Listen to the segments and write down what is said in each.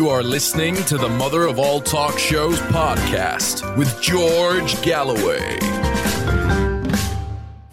You are listening to the Mother of All Talk Shows podcast with George Galloway.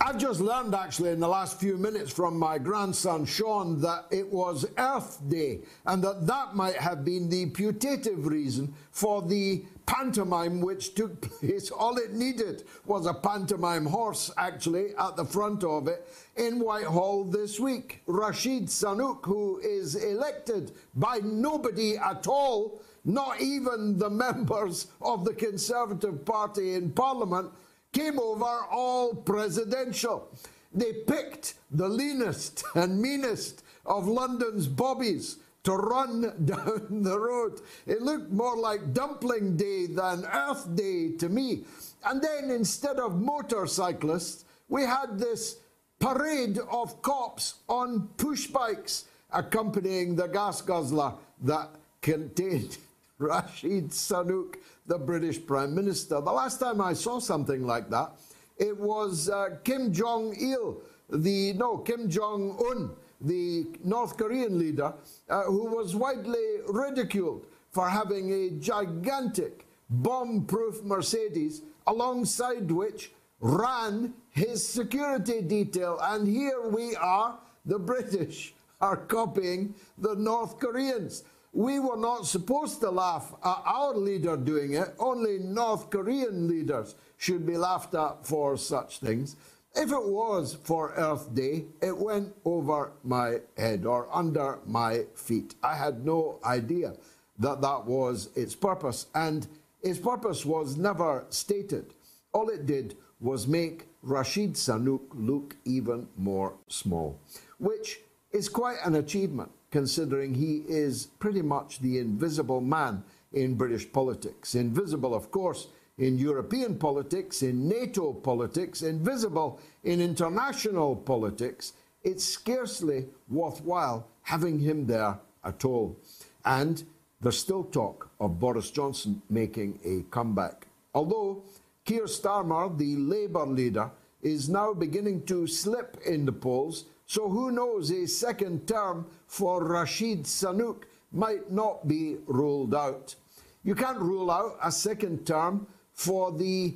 I've just learned actually in the last few minutes from my grandson Sean that it was Earth Day and that that might have been the putative reason for the pantomime which took place. All it needed was a pantomime horse actually at the front of it in Whitehall this week. Rishi Sunak, who is elected by nobody at all, not even the members of the Conservative Party in Parliament, came over all presidential. They picked the leanest and meanest of London's bobbies to run down the road. It looked more like Dumpling Day than Earth Day to me. And then instead of motorcyclists, we had this parade of cops on push bikes accompanying the gas guzzler that contained Rishi Sunak, the British Prime Minister. The last time I saw something like that, it was uh, Kim Jong il, the no Kim Jong Un, the North Korean leader, uh, who was widely ridiculed for having a gigantic bomb-proof Mercedes, alongside which ran his security detail. And here we are, the British are copying the North Koreans. We were not supposed to laugh at our leader doing it. Only North Korean leaders should be laughed at for such things. If it was for Earth Day, it went over my head or under my feet. I had no idea that that was its purpose, and its purpose was never stated. All it did was make Rishi Sunak look even more small, which is quite an achievement considering he is pretty much the invisible man in British politics. Invisible, of course, in European politics, in NATO politics, invisible in international politics. It's scarcely worthwhile having him there at all. And there's still talk of Boris Johnson making a comeback. Although Keir Starmer, the Labour leader, is now beginning to slip in the polls so who knows, a second term for Rishi Sunak might not be ruled out. You can't rule out a second term for the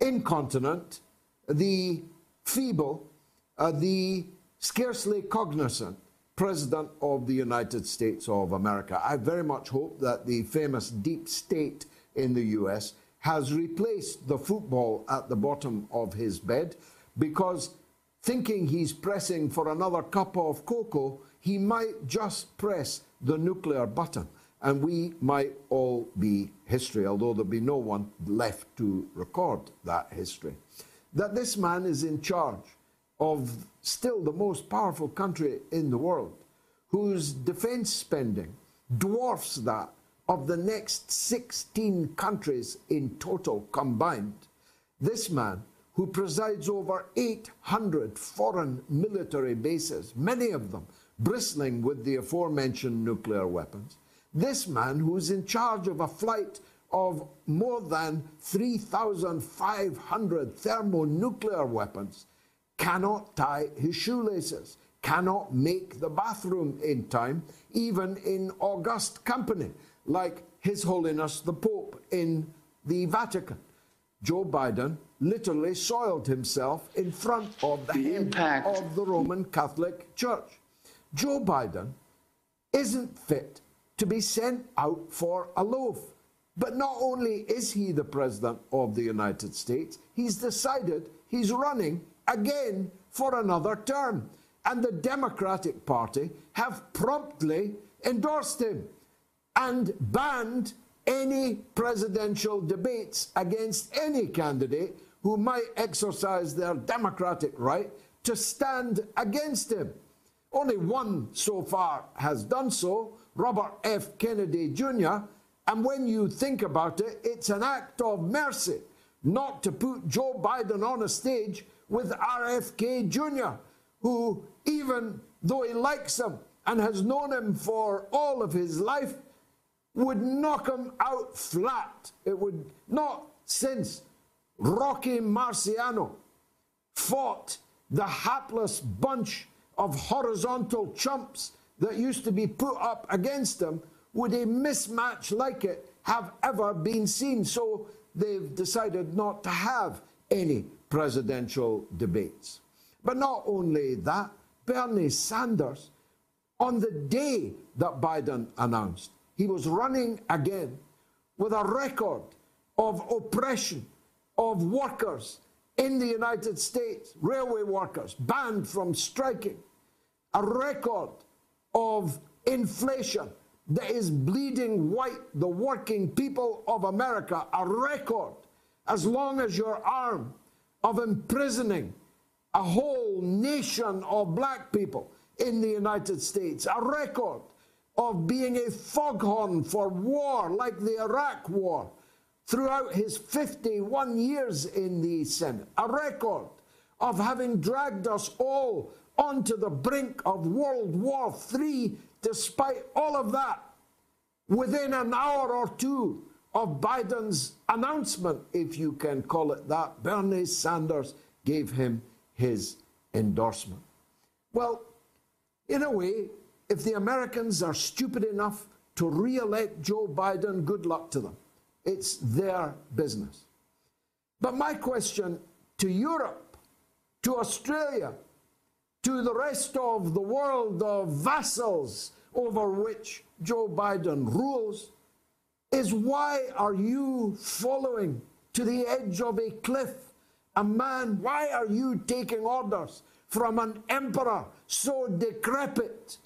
incontinent, the feeble, uh, the scarcely cognizant President of the United States of America. I very much hope that the famous deep state in the US has replaced the football at the bottom of his bed because thinking he's pressing for another cup of cocoa, he might just press the nuclear button and we might all be history, although there'll be no one left to record that history. That this man is in charge of still the most powerful country in the world, whose defense spending dwarfs that of the next 16 countries in total combined. This man who presides over 800 foreign military bases, many of them bristling with the aforementioned nuclear weapons. This man, who's in charge of a flight of more than 3,500 thermonuclear weapons, cannot tie his shoelaces, cannot make the bathroom in time, even in august company, like His Holiness the Pope in the Vatican. Joe Biden literally soiled himself in front of the, the impact. of the Roman Catholic Church. Joe Biden isn't fit to be sent out for a loaf. But not only is he the President of the United States, he's decided he's running again for another term. And the Democratic Party have promptly endorsed him and banned any presidential debates against any candidate who might exercise their democratic right to stand against him. Only one so far has done so, Robert F. Kennedy Jr., and when you think about it, it's an act of mercy not to put Joe Biden on a stage with RFK Jr., who, even though he likes him and has known him for all of his life, would knock him out flat. It would not since Rocky Marciano fought the hapless bunch of horizontal chumps that used to be put up against him, would a mismatch like it have ever been seen? So they've decided not to have any presidential debates. But not only that, Bernie Sanders, on the day that Biden announced he was running again with a record of oppression of workers in the United States, railway workers banned from striking, a record of inflation that is bleeding white the working people of America, a record as long as your arm of imprisoning a whole nation of black people in the United States, a record of being a foghorn for war like the Iraq War throughout his 51 years in the Senate, a record of having dragged us all onto the brink of World War III, despite all of that, within an hour or two of Biden's announcement, if you can call it that, Bernie Sanders gave him his endorsement. Well, in a way, if the Americans are stupid enough to re elect Joe Biden, good luck to them. It's their business. But my question to Europe, to Australia, to the rest of the world of vassals over which Joe Biden rules is why are you following to the edge of a cliff a man? Why are you taking orders from an emperor so decrepit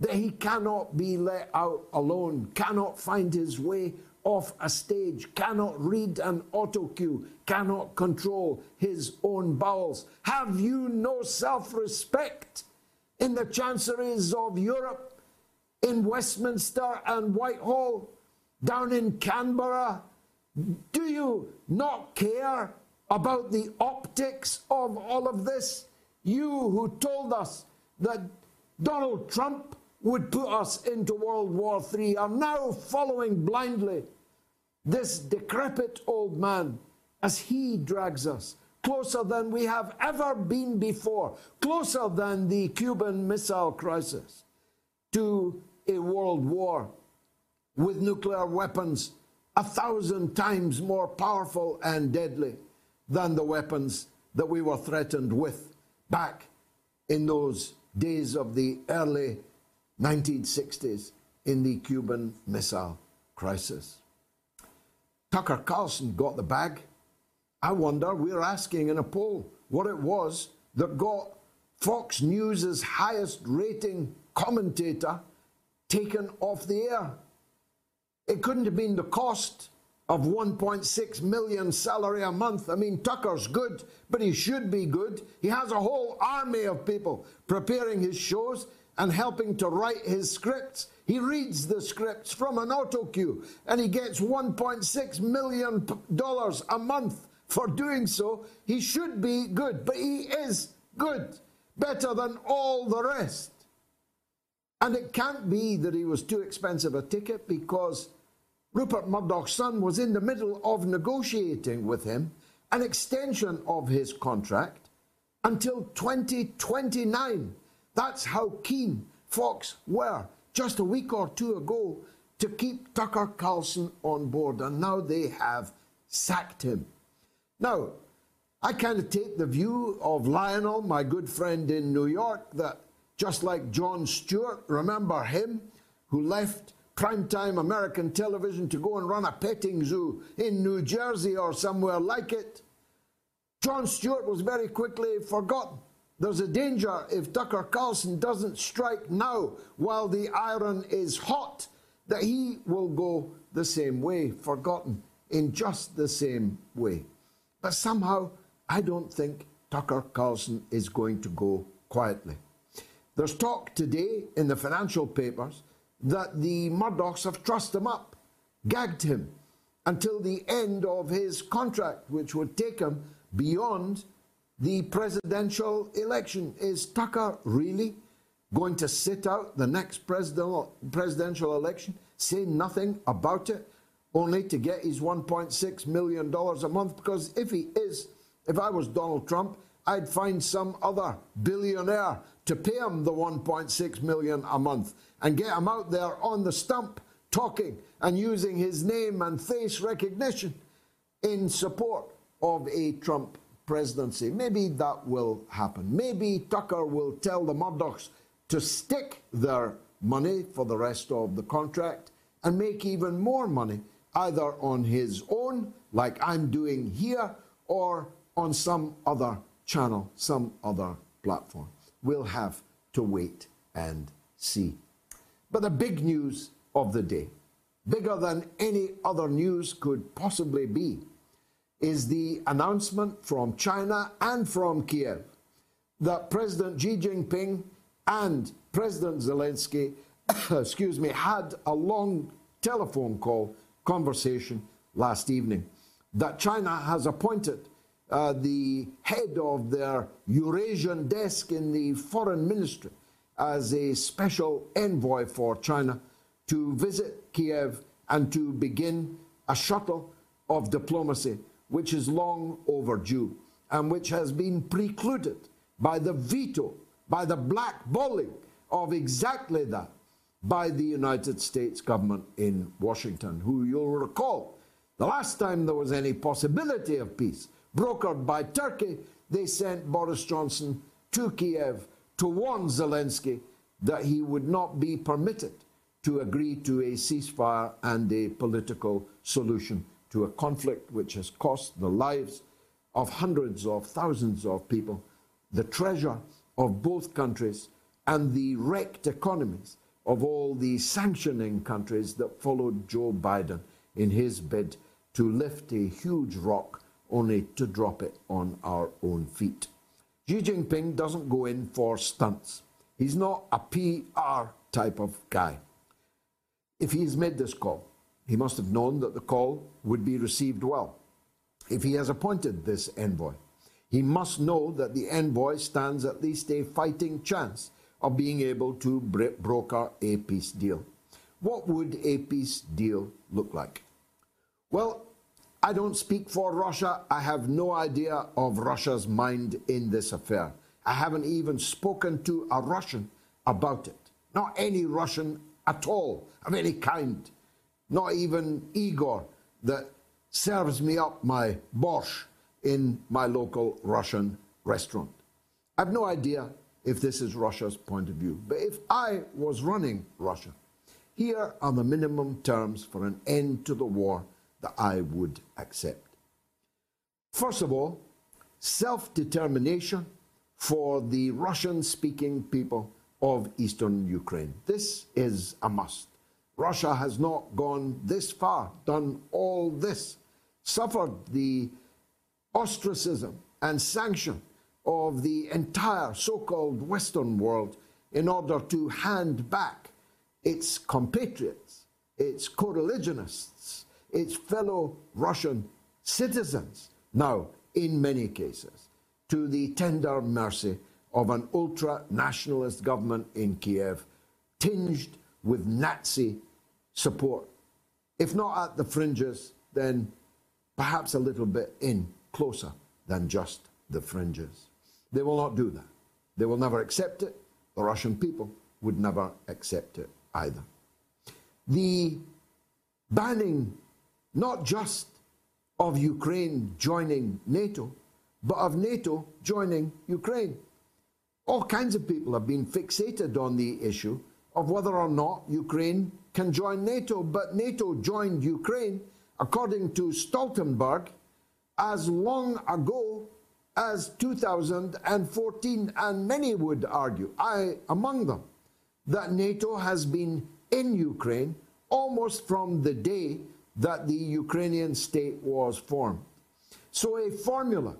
that he cannot be let out alone, cannot find his way off a stage, cannot read an auto cue, cannot control his own bowels? Have you no self respect in the chanceries of Europe, in Westminster and Whitehall, down in Canberra? Do you not care about the optics of all of this? You who told us that Donald Trump would put us into World War III are now following blindly this decrepit old man as he drags us. Closer than we have ever been before, closer than the Cuban Missile Crisis, to a world war with nuclear weapons a thousand times more powerful and deadly than the weapons that we were threatened with back in those days of the early 1960s in the Cuban Missile Crisis. Tucker Carlson got the bag. I wonder, we're asking in a poll what it was that got Fox News' highest rating commentator taken off the air. It couldn't have been the cost of 1.6 million salary a month. I mean, Tucker's good, but he should be good. He has a whole army of people preparing his shows and helping to write his scripts. He reads the scripts from an auto cue and he gets $1.6 million a month for doing so. He should be good, but he is good, better than all the rest. And it can't be that he was too expensive a ticket because Rupert Murdoch's son was in the middle of negotiating with him an extension of his contract until 2029. That's how keen Fox were just a week or two ago to keep Tucker Carlson on board, and now they have sacked him. Now, I kind of take the view of Lionel, my good friend in New York, that just like Jon Stewart, remember him, who left primetime American television to go and run a petting zoo in New Jersey or somewhere like it. Jon Stewart was very quickly forgotten. There's a danger if Tucker Carlson doesn't strike now while the iron is hot that he will go the same way, forgotten in just the same way. But somehow I don't think Tucker Carlson is going to go quietly. There's talk today in the financial papers that the Murdochs have trussed him up, gagged him until the end of his contract, which would take him beyond the presidential election. Is Tucker really going to sit out the next presidential election, say nothing about it, only to get his $1.6 million a month? Because if he is, if I was Donald Trump, I'd find some other billionaire to pay him the 1.6 million a month and get him out there on the stump talking and using his name and face recognition in support of a Trump presidency. Maybe that will happen. Maybe Tucker will tell the Murdochs to stick their money for the rest of the contract and make even more money, either on his own, like I'm doing here, or on some other channel, some other platform. We'll have to wait and see. But the big news of the day, bigger than any other news could possibly be, is the announcement from China and from Kiev that President Xi Jinping and President Zelensky, excuse me, had a long telephone call conversation last evening. That China has appointed uh, the head of their Eurasian desk in the foreign ministry as a special envoy for China to visit Kiev and to begin a shuttle of diplomacy which is long overdue and which has been precluded by the veto, by the blackballing of exactly that by the United States government in Washington, who you'll recall, the last time there was any possibility of peace, brokered by Turkey, they sent Boris Johnson to Kiev to warn Zelensky that he would not be permitted to agree to a ceasefire and a political solution to a conflict which has cost the lives of hundreds of thousands of people, the treasure of both countries, and the wrecked economies of all the sanctioning countries that followed Joe Biden in his bid to lift a huge rock only to drop it on our own feet. Xi Jinping doesn't go in for stunts. He's not a PR type of guy. If he's made this call, he must have known that the call would be received well. If he has appointed this envoy, he must know that the envoy stands at least a fighting chance of being able to broker a peace deal. What would a peace deal look like? Well, I don't speak for Russia. I have no idea of Russia's mind in this affair. I haven't even spoken to a Russian about it. Not any Russian at all, of any kind not even Igor that serves me up my borscht in my local Russian restaurant. I have no idea if this is Russia's point of view, but if I was running Russia, here are the minimum terms for an end to the war that I would accept. First of all, self determination for the Russian speaking people of eastern Ukraine. This is a must. Russia has not gone this far, done all this, suffered the ostracism and sanction of the entire so called Western world in order to hand back its compatriots, its co religionists, its fellow Russian citizens, now in many cases, to the tender mercy of an ultra nationalist government in Kiev, tinged with Nazi support. If not at the fringes, then perhaps a little bit in closer than just the fringes. They will not do that. They will never accept it. The Russian people would never accept it either. The banning not just of Ukraine joining NATO, but of NATO joining Ukraine. All kinds of people have been fixated on the issue of whether or not Ukraine can join NATO, but NATO joined Ukraine, according to Stoltenberg, as long ago as 2014, and many would argue, I among them, that NATO has been in Ukraine almost from the day that the Ukrainian state was formed. So, a formula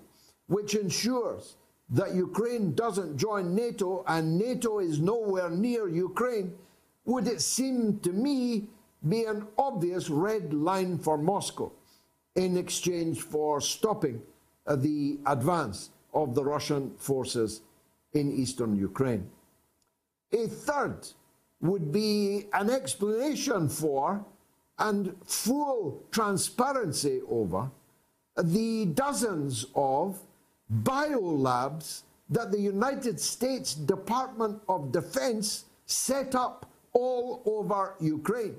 which ensures that Ukraine doesn't join NATO and NATO is nowhere near Ukraine, would it seem to me be an obvious red line for Moscow in exchange for stopping the advance of the Russian forces in eastern Ukraine. A third would be an explanation for and full transparency over the dozens of biolabs that the United States Department of Defense set up all over Ukraine.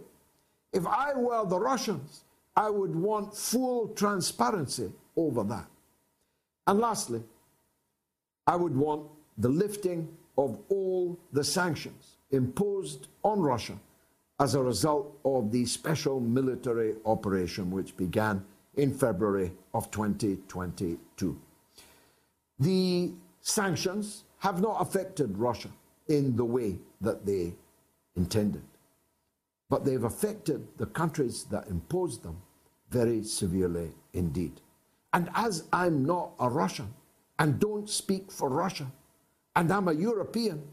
If I were the Russians, I would want full transparency over that. And lastly, I would want the lifting of all the sanctions imposed on Russia as a result of the special military operation which began in February of 2022. The sanctions have not affected Russia in the way that they intended, but they've affected the countries that imposed them very severely indeed. And as I'm not a Russian and don't speak for Russia, and I'm a European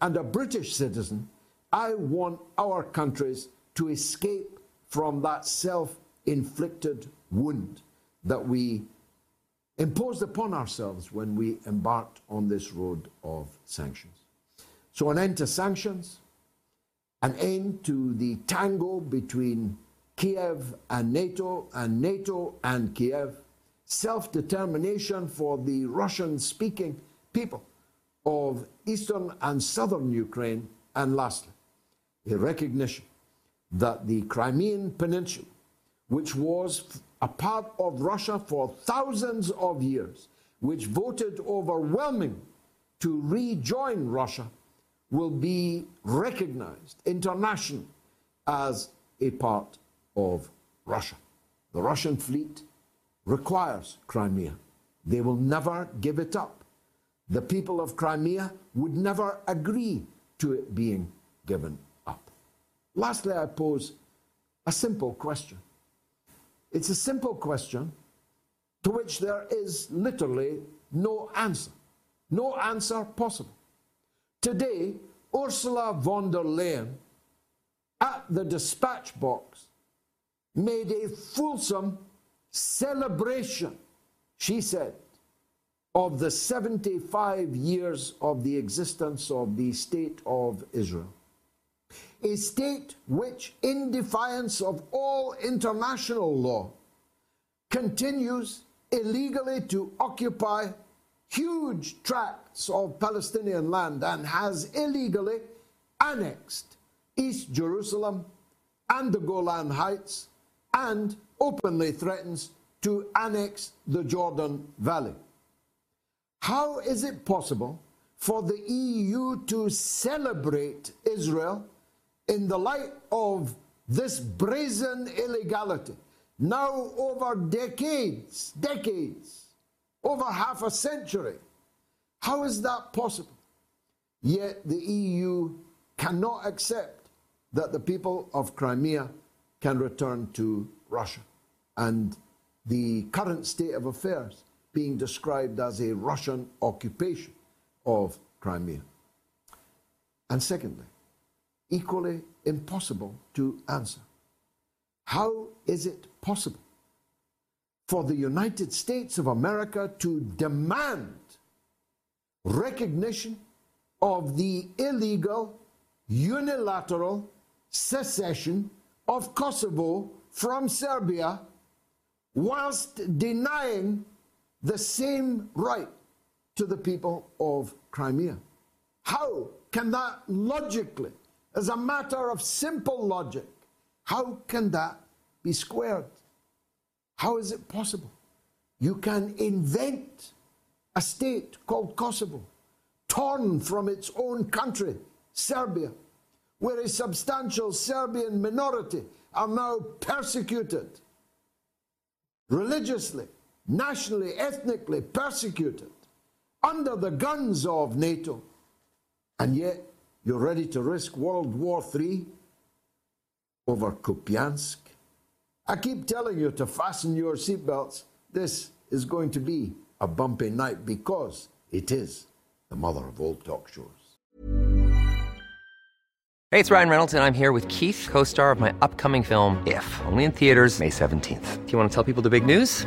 and a British citizen, I want our countries to escape from that self inflicted wound that we imposed upon ourselves when we embarked on this road of sanctions. So, an end to sanctions, an end to the tango between Kiev and NATO, and NATO and Kiev, self determination for the Russian speaking people of eastern and southern Ukraine, and lastly, a recognition that the Crimean Peninsula, which was a part of Russia for thousands of years, which voted overwhelmingly to rejoin Russia, will be recognized internationally as a part of Russia. The Russian fleet requires Crimea. They will never give it up. The people of Crimea would never agree to it being given up. Lastly, I pose a simple question. It's a simple question to which there is literally no answer. No answer possible. Today, Ursula von der Leyen at the dispatch box made a fulsome celebration, she said, of the 75 years of the existence of the State of Israel. A state which, in defiance of all international law, continues illegally to occupy huge tracts of Palestinian land and has illegally annexed East Jerusalem and the Golan Heights and openly threatens to annex the Jordan Valley. How is it possible for the EU to celebrate Israel in the light of this brazen illegality? Now, over decades, decades, over half a century. How is that possible? Yet the EU cannot accept that the people of Crimea can return to Russia. And the current state of affairs being described as a Russian occupation of Crimea. And secondly, equally impossible to answer. How is it possible for the United States of America to demand recognition of the illegal, unilateral secession of Kosovo from Serbia whilst denying the same right to the people of Crimea. How can that logically, as a matter of simple logic, how can that be squared? How is it possible? You can invent a state called Kosovo, torn from its own country, Serbia, where a substantial Serbian minority are now persecuted religiously, nationally, ethnically persecuted under the guns of NATO. And yet, you're ready to risk World War III over Kupiansk. I keep telling you to fasten your seatbelts. This is going to be a bumpy night because it is the mother of all talk shows. Hey, it's Ryan Reynolds, and I'm here with Keith, co star of my upcoming film, If, only in theaters, May 17th. Do you want to tell people the big news?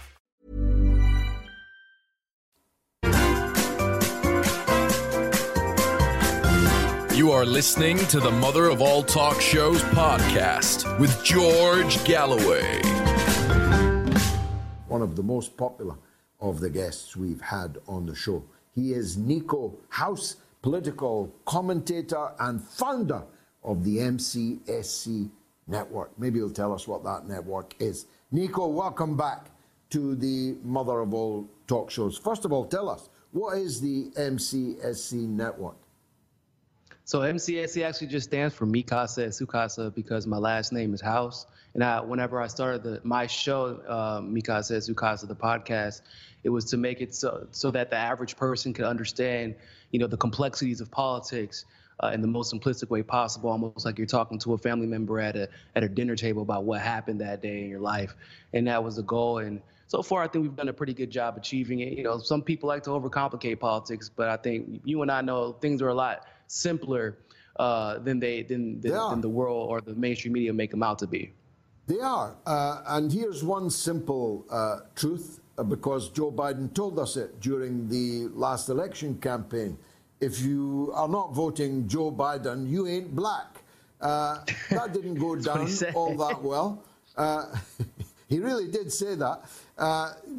You are listening to the Mother of All Talk Shows podcast with George Galloway. One of the most popular of the guests we've had on the show. He is Niko House, political commentator and founder of the MCSC network. Maybe he'll tell us what that network is. Niko, welcome back to the Mother of All Talk Shows. First of all, tell us, what is the MCSC network? So MCSC actually just stands for Mi Casa Su Casa because my last name is House. And I, whenever I started the, my show, uh, Mi Casa Su Casa, the podcast, it was to make it so, so that the average person could understand, you know, the complexities of politics uh, in the most simplistic way possible, almost like you're talking to a family member at a at a dinner table about what happened that day in your life. And that was the goal. And so far, I think we've done a pretty good job achieving it. You know, some people like to overcomplicate politics, but I think you and I know things are a lot simpler uh, than they than, than, than, the world or the mainstream media make them out to be. They are, uh, and here's one simple uh, truth, uh, because Joe Biden told us it during the last election campaign. If you are not voting Joe Biden, you ain't black. Uh, that didn't go down all that well. Uh, he really did say that.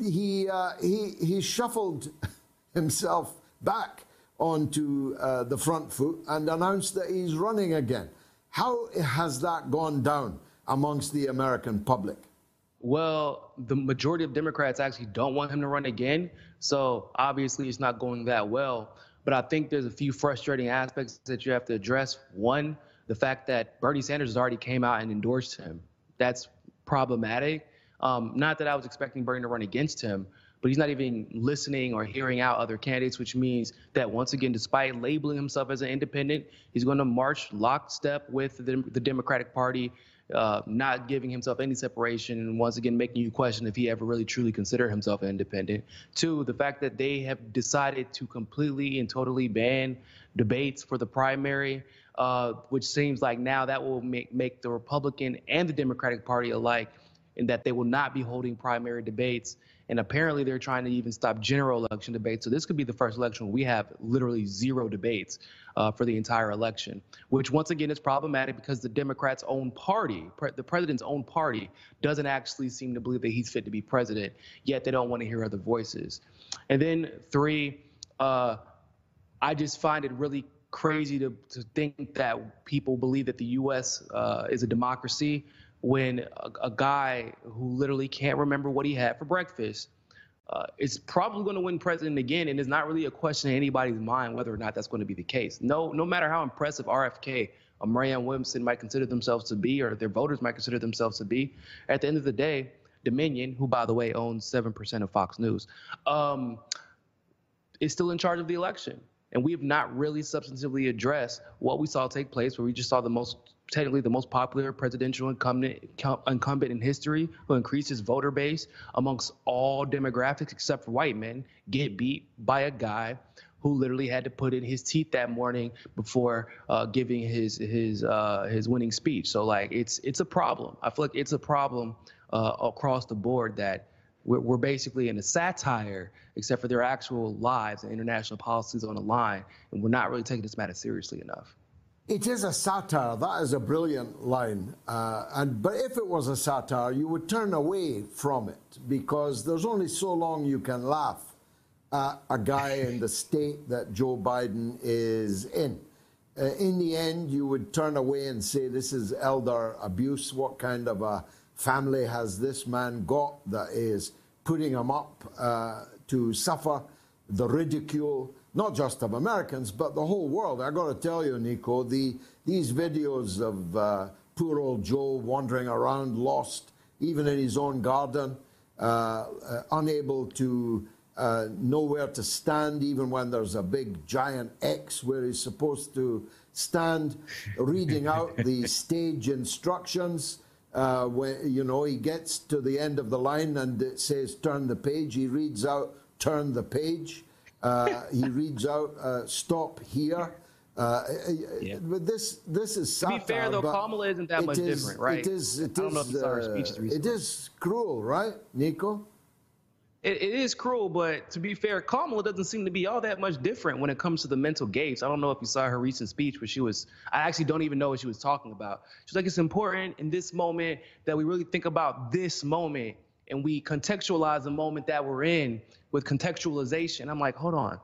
he, he, he shuffled himself back onto uh, the front foot and announced that he's running again. How has that gone down amongst the American public? Well, the majority of Democrats actually don't want him to run again. So obviously, it's not going that well. But I think there's a few frustrating aspects that you have to address. One, the fact that Bernie Sanders has already came out and endorsed him. That's problematic. Um, not that I was expecting Bernie to run against him, but he's not even listening or hearing out other candidates, which means that once again, despite labeling himself as an independent, he's going to march lockstep with the, the Democratic Party, uh, not giving himself any separation, and once again making you question if he ever really truly considered himself an independent. Two, the fact that they have decided to completely and totally ban debates for the primary. Uh, which seems like now that will make, make the Republican and the Democratic Party alike, in that they will not be holding primary debates. And apparently, they're trying to even stop general election debates. So this could be the first election we have literally zero debates uh, for the entire election, which once again is problematic because the Democrats' own party, pre- the president's own party, doesn't actually seem to believe that he's fit to be president. Yet they don't want to hear other voices. And then three, uh, I just find it really crazy to, to think that people believe that the U.S. Uh, is a democracy when a, a, guy who literally can't remember what he had for breakfast uh, is probably going to win president again, and it's not really a question in anybody's mind whether or not that's going to be the case. No, no matter how impressive RFK or Marianne Williamson might consider themselves to be, or their voters might consider themselves to be, at the end of the day, Dominion, who by the way owns seven percent of Fox News, um, is still in charge of the election. And we have not really substantively addressed what we saw take place, where we just saw the most technically the most popular presidential incumbent, incumbent in history who increased his voter base amongst all demographics except for white men get beat by a guy who literally had to put in his teeth that morning before uh, giving his his uh, his winning speech. So like it's it's a problem. I feel like it's a problem uh, across the board that we're, basically in a satire, except for their actual lives and international policies on the line, and we're not really taking this matter seriously enough. It is a satire. That is a brilliant line. Uh, and but if it was a satire, you would turn away from it because there's only so long you can laugh at a guy in the state that Joe Biden is in. Uh, in the end, you would turn away and say, "This is elder abuse. What kind of a family has this man got that is putting him up uh, to suffer the ridicule?" not just of Americans, but the whole world. I got to tell you, Niko, the, these videos of uh, poor old Joe wandering around, lost, even in his own garden, uh, uh, unable to uh, know where to stand, even when there's a big giant X where he's supposed to stand, reading out the stage instructions. Uh, when you know he gets to the end of the line and it says turn the page, he reads out turn the page. Uh, he reads out, uh, "Stop here." Uh, yeah. But this this is satire, to be fair though, Kamala isn't that much is, different, right? It is. It I is, it is cruel, right, Niko? It, it is cruel, but to be fair, Kamala doesn't seem to be all that much different when it comes to the mental gates. I don't know if you saw her recent speech, but she was, I actually don't even know what she was talking about. She's like, it's important in this moment that we really think about this moment and we contextualize the moment that we're in with contextualization. I'm like, hold on.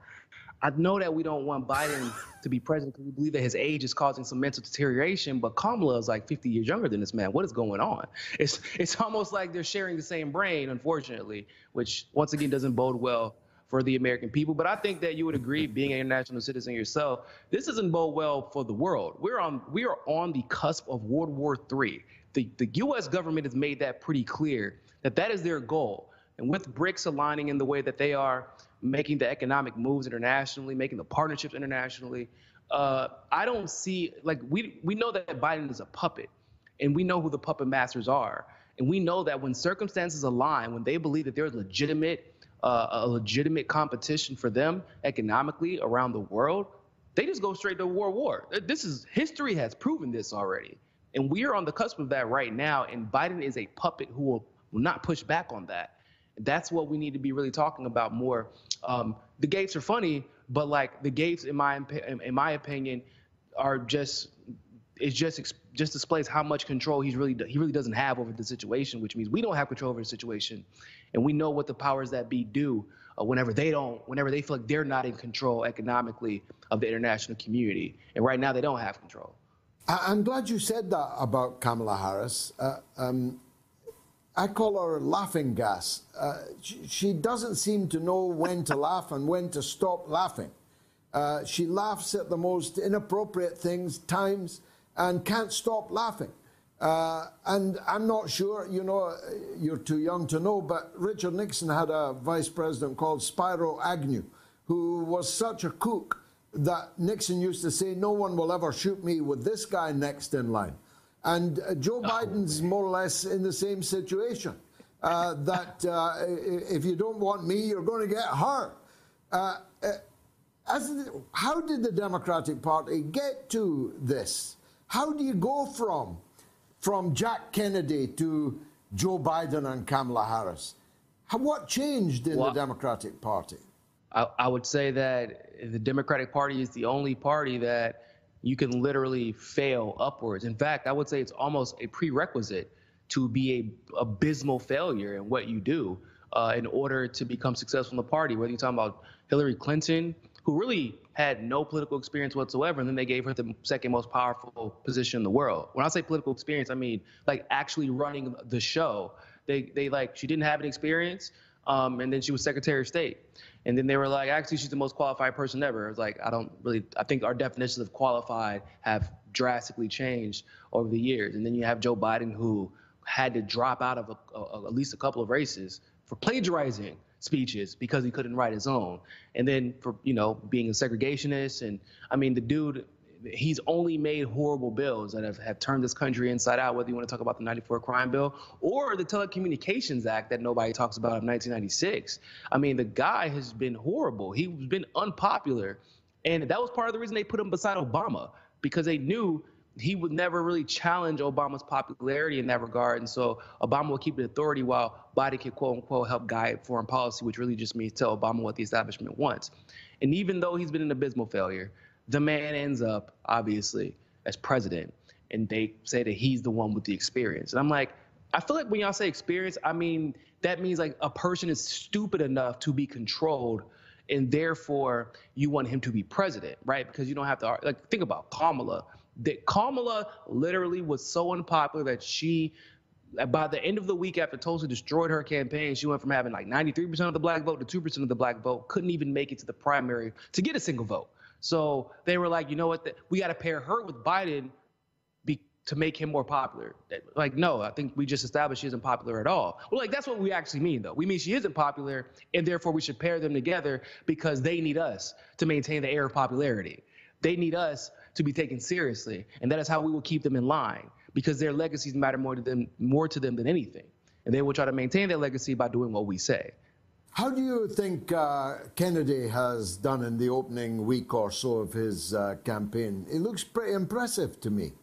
I know that we don't want Biden to be president because we believe that his age is causing some mental deterioration, but Kamala is like 50 years younger than this man. What is going on? It's it's almost like they're sharing the same brain, unfortunately, which once again doesn't bode well for the American people. But I think that you would agree, being an international citizen yourself, this doesn't bode well for the world. We're on we are on the cusp of World War III. The the U.S. government has made that pretty clear that that is their goal. And with BRICS aligning in the way that they are, making the economic moves internationally, making the partnerships internationally, uh, I don't see like we we know that Biden is a puppet, and we know who the puppet masters are, and we know that when circumstances align, when they believe that there's legitimate uh, a legitimate competition for them economically around the world, they just go straight to war. War. This is history has proven this already, and we are on the cusp of that right now. And Biden is a puppet who will will not push back on that. That's what we need to be really talking about more. Um, the gates are funny, but like the gates, in my in my opinion, are just it just just displays how much control he's really he really doesn't have over the situation, which means we don't have control over the situation, and we know what the powers that be do uh, whenever they don't, whenever they feel like they're not in control economically of the international community, and right now they don't have control. I'm glad you said that about Kamala Harris. Uh, um, I call her laughing gas. Uh, she, she, doesn't seem to know when to laugh and when to stop laughing. Uh, she laughs at the most inappropriate things, times, and can't stop laughing. Uh, and I'm not sure, you know, you're too young to know, but Richard Nixon had a vice president called Spiro Agnew, who was such a kook that Nixon used to say, No one will ever shoot me with this guy next in line. And uh, Joe oh, Biden's more or less in the same situation. Uh, that uh, if you don't want me, you're going to get her. Uh, uh, as, how did the Democratic Party get to this? How do you go from from Jack Kennedy to Joe Biden and Kamala Harris? How, what changed in well, the Democratic Party? I, I would say that the Democratic Party is the only party that you can literally fail upwards. In fact, I would say it's almost a prerequisite to be a abysmal failure in what you do uh, in order to become successful in the party. Whether you're talking about Hillary Clinton, who really had no political experience whatsoever, and then they gave her the second most powerful position in the world. When I say political experience, I mean like actually running the show. They they like she didn't have an experience, um, and then she was Secretary of State. And then they were like, actually, she's the most qualified person ever. I was like, I don't really, I think our definitions of qualified have drastically changed over the years. And then you have Joe Biden, who had to drop out of a, a, at least a couple of races for plagiarizing speeches because he couldn't write his own. And then for, you know, being a segregationist. And I mean, the dude, he's only made horrible bills that have, have turned this country inside out, whether you want to talk about the 94 crime bill or the Telecommunications Act that nobody talks about of 1996. I mean, the guy has been horrible. He's been unpopular. And that was part of the reason they put him beside Obama because they knew he would never really challenge Obama's popularity in that regard. And so Obama will keep the authority while Biden can, quote unquote help guide foreign policy, which really just means tell Obama what the establishment wants. And even though he's been an abysmal failure, the man ends up obviously as president, and they say that he's the one with the experience. And I'm like, I feel like when y'all say experience, I mean that means like a person is stupid enough to be controlled and therefore you want him to be president, right? Because you don't have to like think about Kamala. That Kamala literally was so unpopular that she by the end of the week after Tulsi destroyed her campaign, she went from having like 93% of the black vote to 2% of the black vote, couldn't even make it to the primary to get a single vote. So they were like, you know what, we got to pair her with Biden to make him more popular. Like, no, I think we just established she isn't popular at all. Well, like, that's what we actually mean, though. We mean she isn't popular, and therefore we should pair them together because they need us to maintain the air of popularity. They need us to be taken seriously, and that is how we will keep them in line because their legacies matter more to them, more to them than anything. And they will try to maintain their legacy by doing what we say. How do you think uh, Kennedy has done in the opening week or so of his uh, campaign? It looks pretty impressive to me.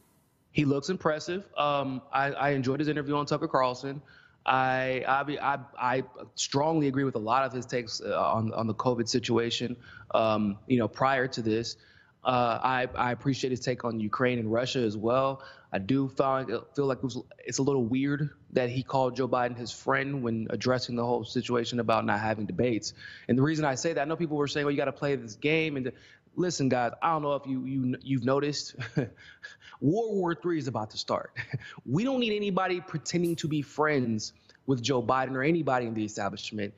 He looks impressive. Um, I, I, enjoyed his interview on Tucker Carlson. I, I, I, strongly agree with a lot of his takes uh, on, on the COVID situation. Um, you know, prior to this, uh, I, I appreciate his take on Ukraine and Russia as well. I do find, feel like it was, it's a little weird that he called Joe Biden his friend when addressing the whole situation about not having debates. And the reason I say that, I know people were saying, "Well, you got to play this game," and listen, guys, I don't know if you you you've noticed, World War III is about to start. we don't need anybody pretending to be friends with Joe Biden or anybody in the establishment.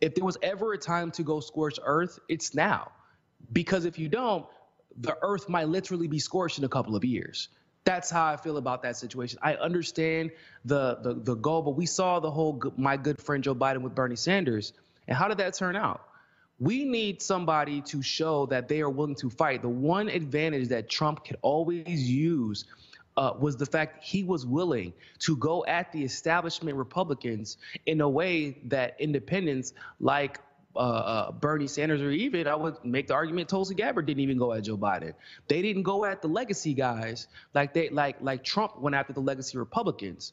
If there was ever a time to go scorch earth, it's now. Because if you don't, the earth might literally be scorched in a couple of years. That's how I feel about that situation. I understand the the, the goal, but we saw the whole my good friend Joe Biden with Bernie Sanders, and how did that turn out? we need somebody to show that they are willing to fight. The one advantage that Trump could always use uh, was the fact he was willing to go at the establishment Republicans in a way that independents like uh, uh, Bernie Sanders or even I would make the argument Tulsi Gabbard didn't even go at Joe Biden. They didn't go at the legacy guys like they like like Trump went after the legacy Republicans,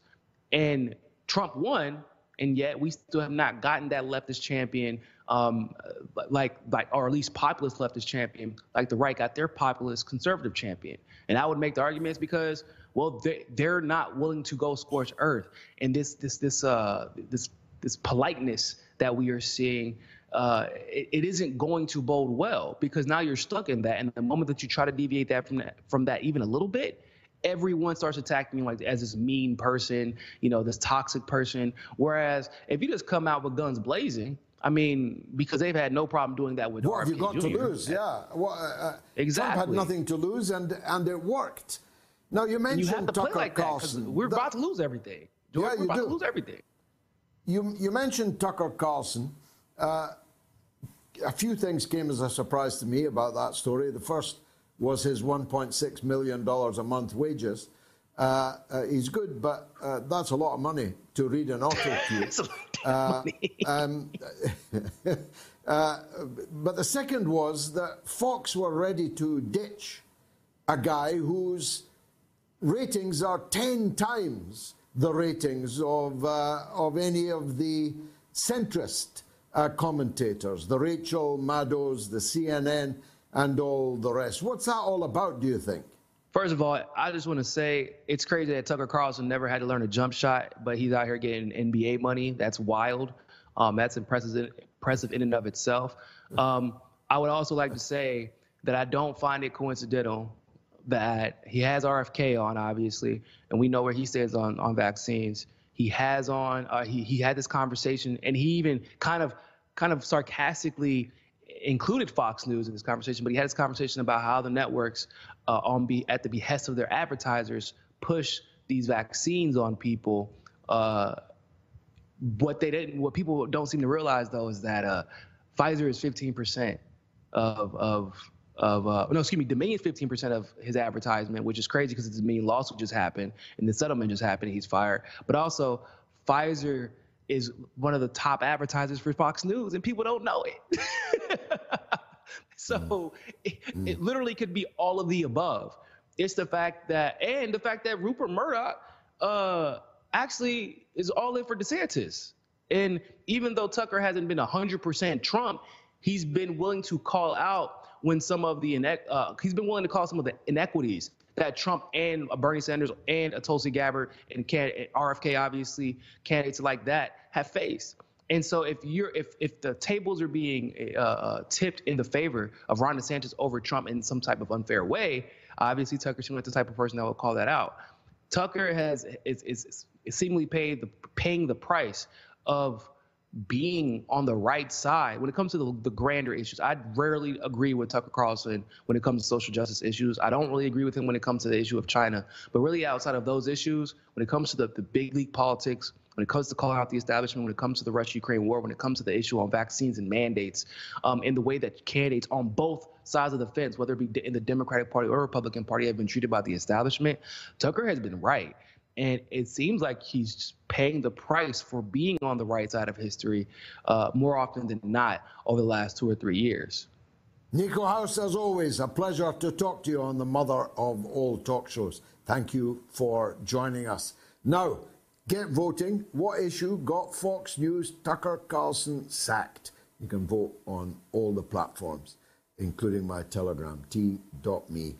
and Trump won. And yet we still have not gotten that leftist champion um, like like or at least populist leftist champion, like the right got their populist conservative champion. And I would make the arguments because well they they're not willing to go scorch earth, and this this this uh this this politeness that we are seeing. Uh, it, it isn't going to bode well because now you're stuck in that, and the moment that you try to deviate that from that from that even a little bit, everyone starts attacking you like as this mean person, you know, this toxic person. Whereas if you just come out with guns blazing, I mean, because they've had no problem doing that with. What have you got Jr. to lose? Yeah, well, uh, exactly. Uh, Trump had nothing to lose, and and it worked. Now you mentioned you have to Tucker play like Carlson. That we're about to lose everything. George, yeah, we're about do. to lose everything. You you mentioned Tucker Carlson. Uh, a few things came as a surprise to me about that story. The first was his 1.6 million dollars a month wages. Uh, uh, he's good, but uh, that's a lot of money to read an auto cue. Uh, um, uh, but the second was that Fox were ready to ditch a guy whose ratings are 10 times the ratings of, uh, of any of the centrist commentators, the Rachel Maddows, the CNN, and all the rest. What's that all about, do you think? First of all, I just want to say it's crazy that Tucker Carlson never had to learn a jump shot, but he's out here getting NBA money. That's wild. Um, that's impressive, impressive in and of itself. Um, I would also like to say that I don't find it coincidental that he has RFK on, obviously, and we know where he stands on on vaccines. He has on. Uh, he he had this conversation, and he even kind of kind of sarcastically included Fox News in this conversation, but he had this conversation about how the networks, uh, on be at the behest of their advertisers, push these vaccines on people. Uh, what they didn't, what people don't seem to realize though, is that uh, Pfizer is 15% of of of uh, no, excuse me, Dominion 15% of his advertisement, which is crazy because the Dominion lawsuit just happened and the settlement just happened. he's fired, but also Pfizer is one of the top advertisers for Fox News, and people don't know it. so mm. It, mm. it, literally could be all of the above. It's the fact that, and the fact that Rupert Murdoch uh, actually is all in for DeSantis. And even though Tucker hasn't been 100% Trump, he's been willing to call out when some of the uh, he's been willing to call some of the inequities that Trump and Bernie Sanders and Tulsi Gabbard and, RFK, obviously, candidates like that have faced. And so if you're if if the tables are being uh, uh, tipped in the favor of Ron DeSantis over Trump in some type of unfair way, obviously Tucker Schmidt the type of person that will call that out. Tucker has is is, is seemingly paid the paying the price of being on the right side when it comes to the, the grander issues. I rarely agree with Tucker Carlson when it comes to social justice issues. I don't really agree with him when it comes to the issue of China. But really, outside of those issues, when it comes to the, the big league politics, when it comes to calling out the establishment, when it comes to the Russia Ukraine war, when it comes to the issue on vaccines and mandates, um, in the way that candidates on both sides of the fence, whether it be in the Democratic Party or Republican Party, have been treated by the establishment, Tucker has been right. And it seems like he's paying the price for being on the right side of history uh, more often than not over the last two or three years. Niko House, as always, a pleasure to talk to you on the mother of all talk shows. Thank you for joining us. Now, get voting. What issue got Fox News Tucker Carlson sacked? You can vote on all the platforms, including my Telegram, t.me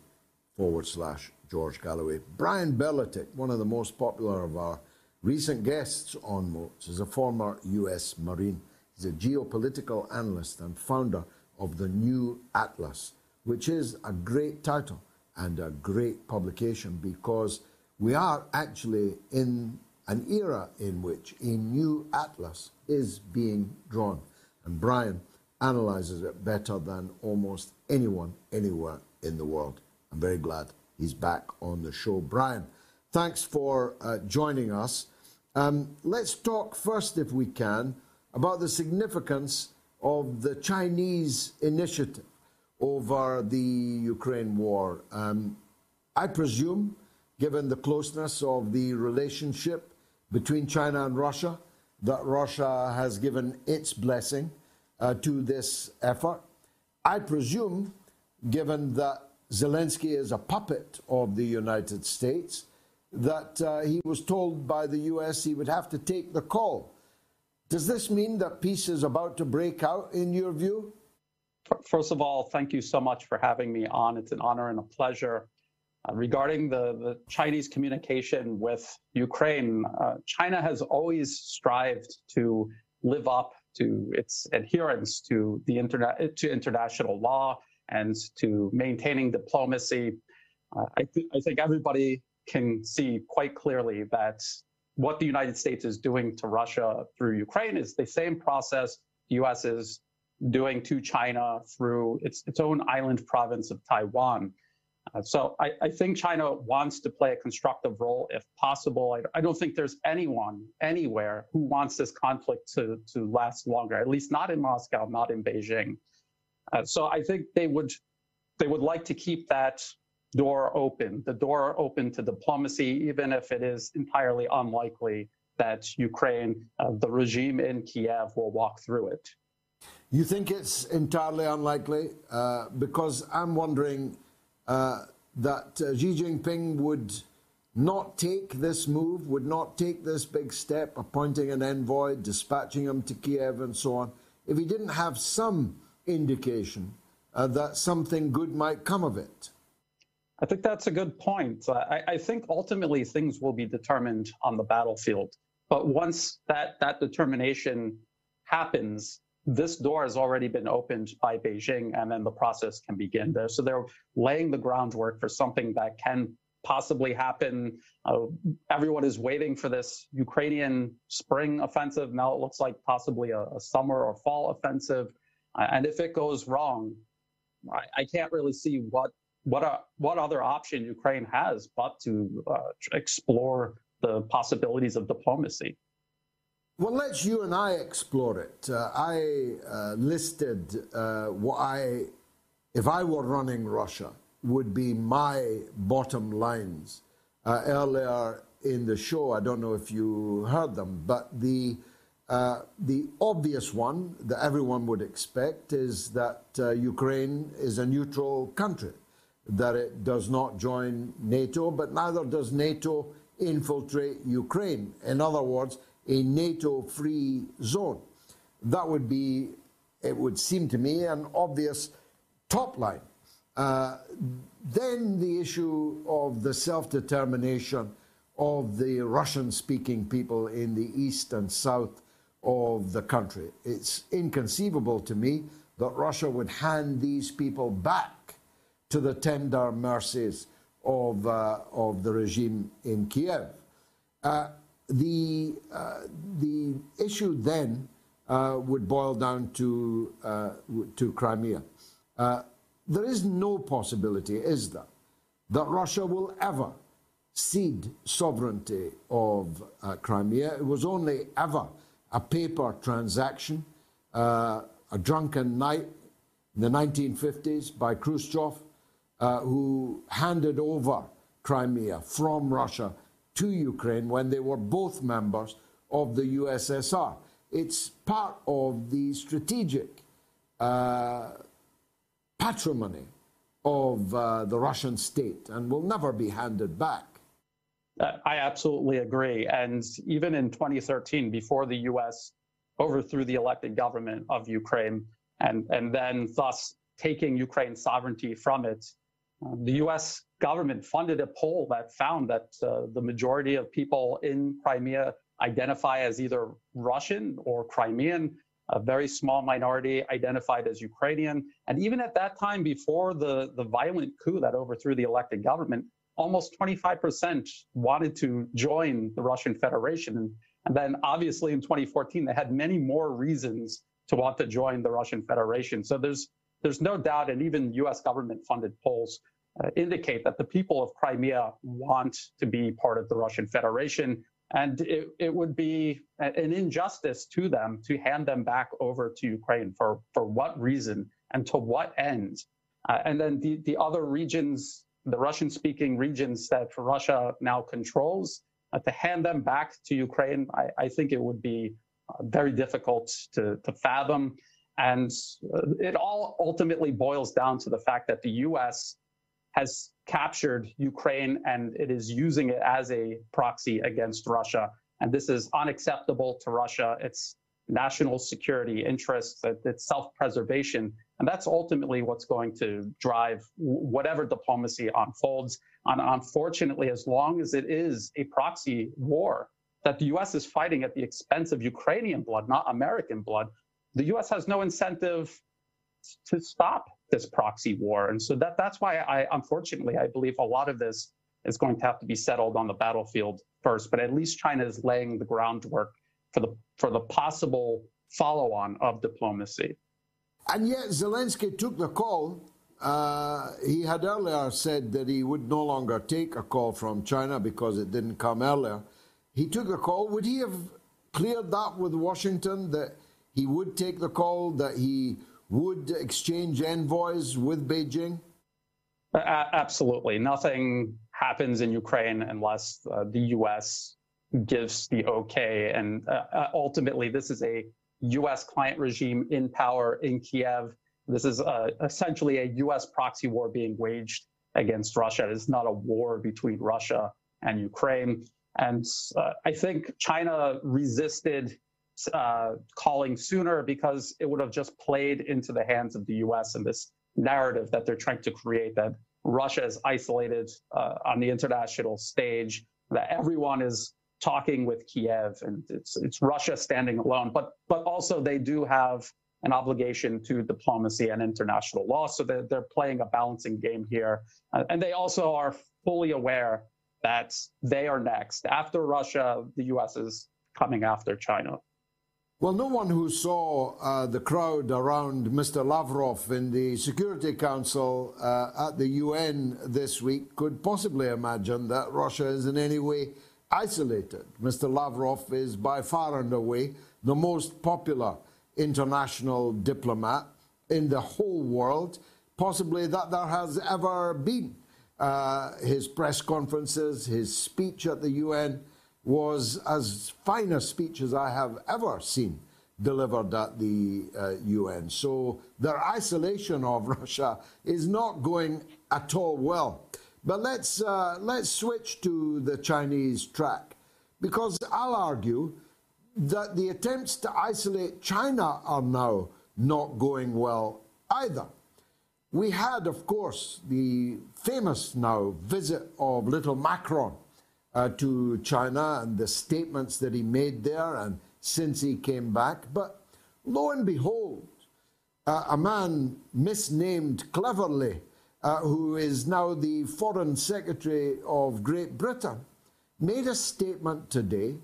forward slash George Galloway. Brian Berletic, one of the most popular of our recent guests on Moats, is a former U.S. Marine. He's a geopolitical analyst and founder of the New Atlas, which is a great title and a great publication because we are actually in an era in which a new atlas is being drawn. And Brian analyzes it better than almost anyone anywhere in the world. I'm very glad he's back on the show. Brian, thanks for uh, joining us. Um, let's talk first, if we can, about the significance of the Chinese initiative over the Ukraine war. Um, I presume, given the closeness of the relationship between China and Russia, that Russia has given its blessing uh, to this effort. I presume, given that Zelensky is a puppet of the United States, that uh, he was told by the US he would have to take the call. Does this mean that peace is about to break out, in your view? First of all, thank you so much for having me on. It's an honor and a pleasure. Uh, regarding the, the Chinese communication with Ukraine, uh, China has always strived to live up to its adherence to the internet to international law and to maintaining diplomacy. Uh, I, th- I think everybody can see quite clearly that what the United States is doing to Russia through Ukraine is the same process the U.S. is doing to China through its, its own island province of Taiwan. Uh, so I, I, think China wants to play a constructive role if possible. I, I, don't think there's anyone anywhere who wants this conflict to, to last longer, at least not in Moscow, not in Beijing. Uh, so I think they would they would like to keep that door open, the door open to diplomacy, even if it is entirely unlikely that Ukraine, uh, the regime in Kiev, will walk through it. You think it's entirely unlikely? Uh, because I'm wondering uh, that uh, Xi Jinping would not take this move, would not take this big step, appointing an envoy, dispatching him to Kiev, and so on, if he didn't have some indication uh, that something good might come of it. I think that's a good point. I, I, think ultimately things will be determined on the battlefield. But once that, that determination happens, this door has already been opened by Beijing, and then the process can begin there. So they're laying the groundwork for something that can possibly happen. Uh, everyone is waiting for this Ukrainian spring offensive. Now it looks like possibly a, a summer or fall offensive. Uh, and if it goes wrong, I, I can't really see what what a, what other option Ukraine has but to uh, explore the possibilities of diplomacy. Well, let's you and I explore it. Uh, I uh, listed uh, what I, if I were running Russia, would be my bottom lines uh, earlier in the show. I don't know if you heard them, but the uh, the obvious one that everyone would expect is that uh, Ukraine is a neutral country, that it does not join NATO, but neither does NATO infiltrate Ukraine. In other words, a NATO free zone. That would be, it would seem to me, an obvious top line. Uh, then the issue of the self determination of the Russian speaking people in the east and south of the country. It's inconceivable to me that Russia would hand these people back to the tender mercies of, uh, of the regime in Kiev. Uh, the, uh, the issue then uh, would boil down to, uh, to Crimea. Uh, there is no possibility, is there, that Russia will ever cede sovereignty of Crimea. It was only ever a paper transaction, uh, a drunken night in the 1950s by Khrushchev, uh, who handed over Crimea from Russia to Ukraine when they were both members of the USSR. It's part of the strategic uh, patrimony of uh, the Russian state and will never be handed back. I absolutely agree. And even in 2013, before the US overthrew the elected government of Ukraine and, and then thus taking Ukraine's sovereignty from it, the US government funded a poll that found that uh, the majority of people in Crimea identify as either Russian or Crimean. A very small minority identified as Ukrainian. And even at that time, before the, the violent coup that overthrew the elected government, almost 25% wanted to join the Russian Federation. And, then obviously in 2014, they had many more reasons to want to join the Russian Federation. So there's, there's no doubt, and even US government funded polls uh, indicate that the people of Crimea want to be part of the Russian Federation. And it, it would be an injustice to them to hand them back over to Ukraine for, for what reason and to what end. Uh, and then the, the other regions the Russian speaking regions that Russia now controls, uh, to hand them back to Ukraine, I, I think it would be uh, very difficult to, to fathom. And uh, it all ultimately boils down to the fact that the US has captured Ukraine and it is using it as a proxy against Russia. And this is unacceptable to Russia. It's national security interests, it's self preservation. And that's ultimately what's going to drive whatever diplomacy unfolds. And unfortunately, as long as it is a proxy war that the US is fighting at the expense of Ukrainian blood, not American blood, the US has no incentive to stop this proxy war. And so that, that's why I, unfortunately, I believe a lot of this is going to have to be settled on the battlefield first. But at least China is laying the groundwork for the for the possible follow-on of diplomacy. And yet Zelensky took the call. Uh, he had earlier said that he would no longer take a call from China because it didn't come earlier. He took the call. Would he have cleared that with Washington that he would take the call, that he would exchange envoys with Beijing? Absolutely. Nothing happens in Ukraine unless uh, the U.S. gives the okay. And uh, uh, ultimately, this is a US client regime in power in Kiev. This is uh, essentially a US proxy war being waged against Russia. It is not a war between Russia and Ukraine. And uh, I think China resisted uh, calling sooner because it would have just played into the hands of the US and this narrative that they're trying to create that Russia is isolated uh, on the international stage, that everyone is talking with Kiev, and it's it's Russia standing alone. But but also they do have an obligation to diplomacy and international law, so they're, they're playing a balancing game here, uh, and they also are fully aware that they are next after Russia. The U.S. is coming after China. Well, no one who saw uh, the crowd around Mr. Lavrov in the Security Council uh, at the UN this week could possibly imagine that Russia is in any way isolated. Mr. Lavrov is by far and away the most popular international diplomat in the whole world, possibly that there has ever been. Uh, his press conferences, his speech at the UN was as fine a speech as I have ever seen delivered at the uh, UN. So their isolation of Russia is not going at all well. But let's, uh, let's switch to the Chinese track, because I'll argue that the attempts to isolate China are now not going well either. We had, of course, the famous now visit of little Macron uh, to China and the statements that he made there and since he came back. But lo and behold, uh, a man misnamed Cleverly, uh, who is now the Foreign Secretary of Great Britain, made a statement today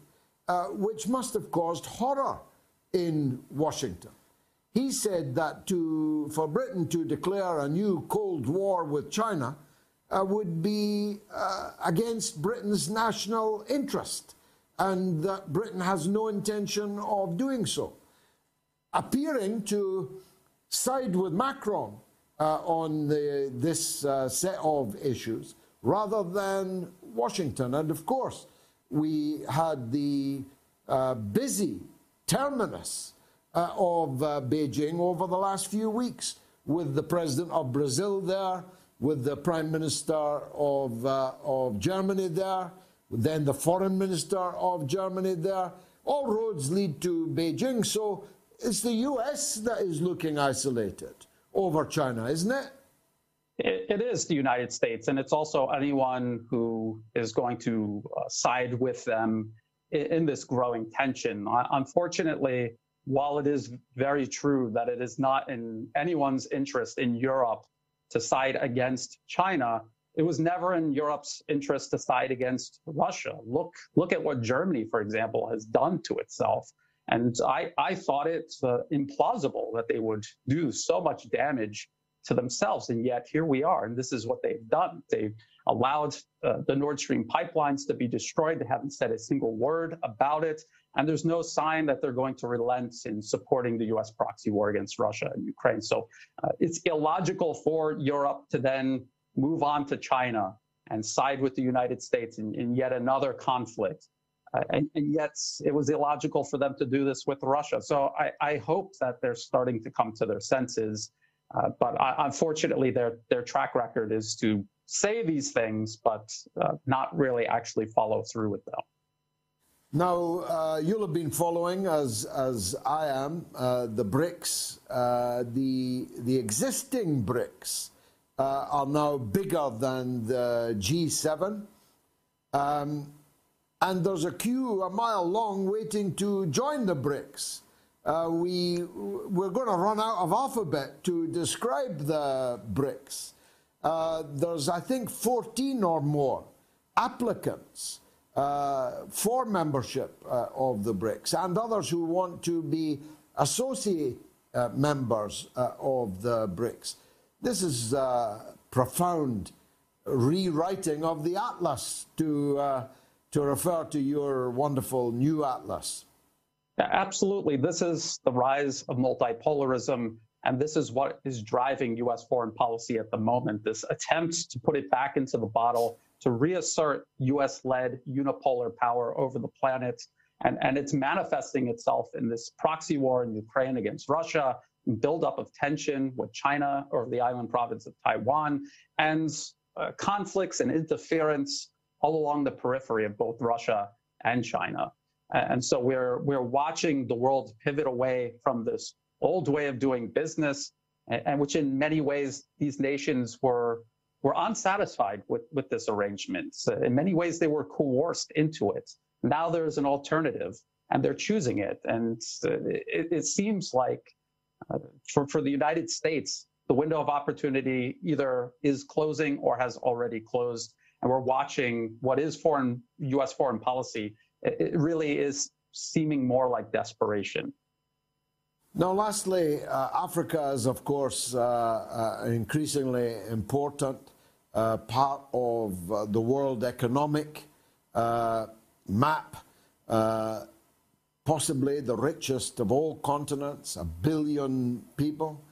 uh, which must have caused horror in Washington. He said that to, for Britain to declare a new Cold War with China uh, would be uh, against Britain's national interest, and that Britain has no intention of doing so. Appearing to side with Macron on the, this uh, set of issues rather than Washington. And of course, we had the uh, busy terminus uh, of uh, Beijing over the last few weeks with the president of Brazil there, with the prime minister of, uh, of Germany there, then the foreign minister of Germany there. All roads lead to Beijing, so it's the US that is looking isolated over China, isn't it? it is the United States, and it's also anyone who is going to uh, side with them in, in, this growing tension. Unfortunately, while it is very true that it is not in anyone's interest in Europe to side against China, it was never in Europe's interest to side against Russia. Look, look at what Germany, for example, has done to itself. And I, I thought it uh, implausible that they would do so much damage to themselves. And yet here we are. And this is what they've done. They've allowed uh, the Nord Stream pipelines to be destroyed. They haven't said a single word about it. And there's no sign that they're going to relent in supporting the US proxy war against Russia and Ukraine. So uh, it's illogical for Europe to then move on to China and side with the United States in, in yet another conflict. And, and, yet it was illogical for them to do this with Russia. So I, I hope that they're starting to come to their senses. Uh, but I, unfortunately, their, their track record is to say these things, but uh, not really actually follow through with them. Now, uh, you'll have been following, as, as I am, uh, the BRICS. Uh, the, the existing BRICS uh, are now bigger than the G7. Um, and there's a queue a mile long waiting to join the BRICS. Uh, we, we're going to run out of alphabet to describe the BRICS. Uh, there's, I think, 14 or more applicants uh, for membership uh, of the BRICS and others who want to be associate uh, members uh, of the BRICS. This is a profound rewriting of the Atlas to, to refer to your wonderful new Atlas. Absolutely. This is the rise of multipolarism, and this is what is driving U.S. foreign policy at the moment this attempt to put it back into the bottle to reassert US led unipolar power over the planet. And, and it's manifesting itself in this proxy war in Ukraine against Russia, buildup of tension with China over the island province of Taiwan, and uh, conflicts and interference all along the periphery of both Russia and China. And so we're, we're watching the world pivot away from this old way of doing business, and, and which in many ways these nations were were unsatisfied with, with this arrangement. So in many ways, they were coerced into it. Now there's an alternative, and they're choosing it. And it, it seems like uh, for, for the United States, the window of opportunity either is closing or has already closed. And we're watching what is foreign U.S. foreign policy. It, it really is seeming more like desperation. Now, lastly, uh, Africa is, of course, uh, uh, increasingly important uh, part of uh, the world economic uh, map, possibly the richest of all continents, a billion people,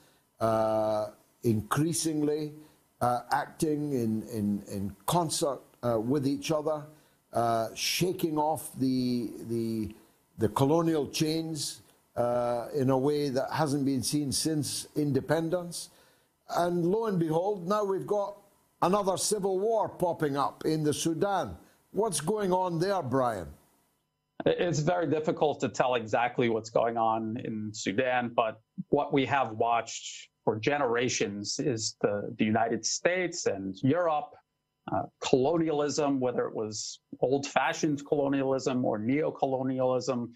increasingly uh, acting in, in, in concert uh, with each other, uh, shaking off the, the, the colonial chains uh, in a way that hasn't been seen since independence. And lo and behold, now we've got another civil war popping up in the Sudan. What's going on there, Brian? It's very difficult to tell exactly what's going on in Sudan, but what we have watched for generations is the, the United States and Europe, uh, colonialism, whether it was old fashioned colonialism or neo colonialism,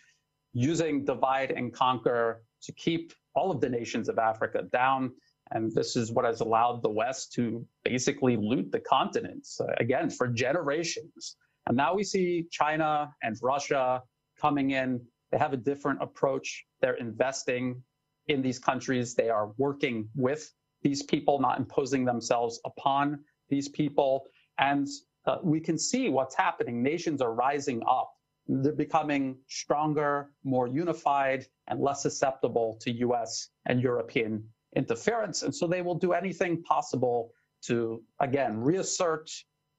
using divide and conquer to keep all of the nations of Africa down. And this is what has allowed the West to basically loot the continents, uh, again, for generations. And now we see China and Russia coming in. They have a different approach. They're investing in these countries. They are working with these people, not imposing themselves upon these people. And uh, we can see what's happening. Nations are rising up. They're becoming stronger, more unified, and less susceptible to US and European interference. And so they will do anything possible to, again, reassert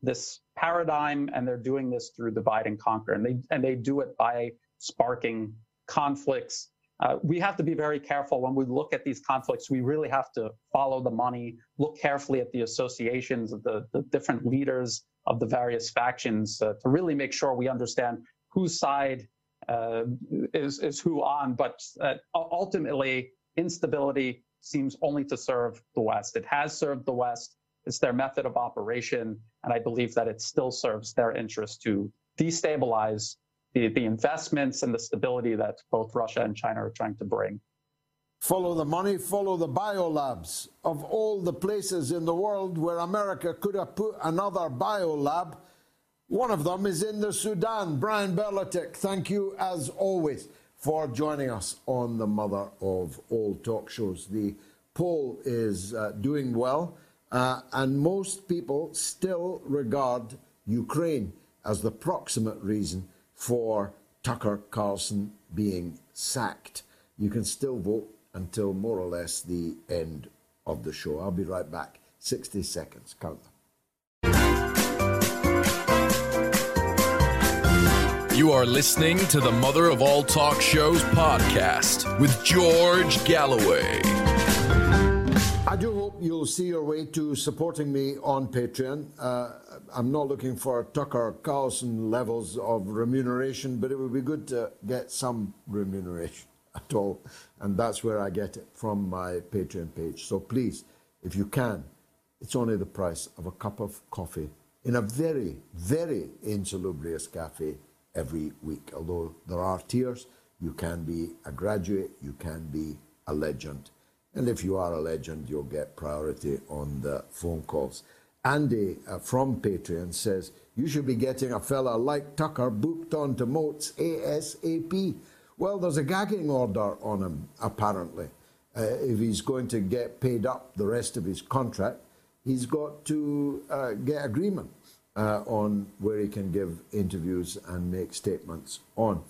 this paradigm. And they're doing this through divide and conquer. And they, and they do it by sparking conflicts uh, we have to be very careful when we look at these conflicts. We really have to follow the money, look carefully at the associations of the, the different leaders of the various factions uh, to really make sure we understand whose side uh, is, is who on. But uh, ultimately, instability seems only to serve the West. It has served the West. It's their method of operation. And I believe that it still serves their interest to destabilize the, the investments and the stability that both Russia and China are trying to bring. Follow the money, follow the biolabs. Of all the places in the world where America could have put another biolab, one of them is in the Sudan. Brian Berletic, thank you as always for joining us on the mother of all talk shows. The poll is uh, doing well, uh, and most people still regard Ukraine as the proximate reason for Tucker Carlson being sacked. You can still vote until more or less the end of the show. I'll be right back. 60 seconds. Count them. You are listening to the Mother of All Talk Shows podcast with George Galloway. You'll see your way to supporting me on Patreon. Uh, I'm not looking for Tucker Carlson levels of remuneration, but it would be good to get some remuneration at all. And that's where I get it from my Patreon page. So please, if you can, it's only the price of a cup of coffee in a very, very insalubrious cafe every week. Although there are tiers, you can be a graduate, you can be a legend. And if you are a legend, you'll get priority on the phone calls. Andy uh, from Patreon says, You should be getting a fella like Tucker booked onto Moats ASAP. Well, there's a gagging order on him, apparently. Uh, if he's going to get paid up the rest of his contract, he's got to uh, get agreement uh, on where he can give interviews and make statements on.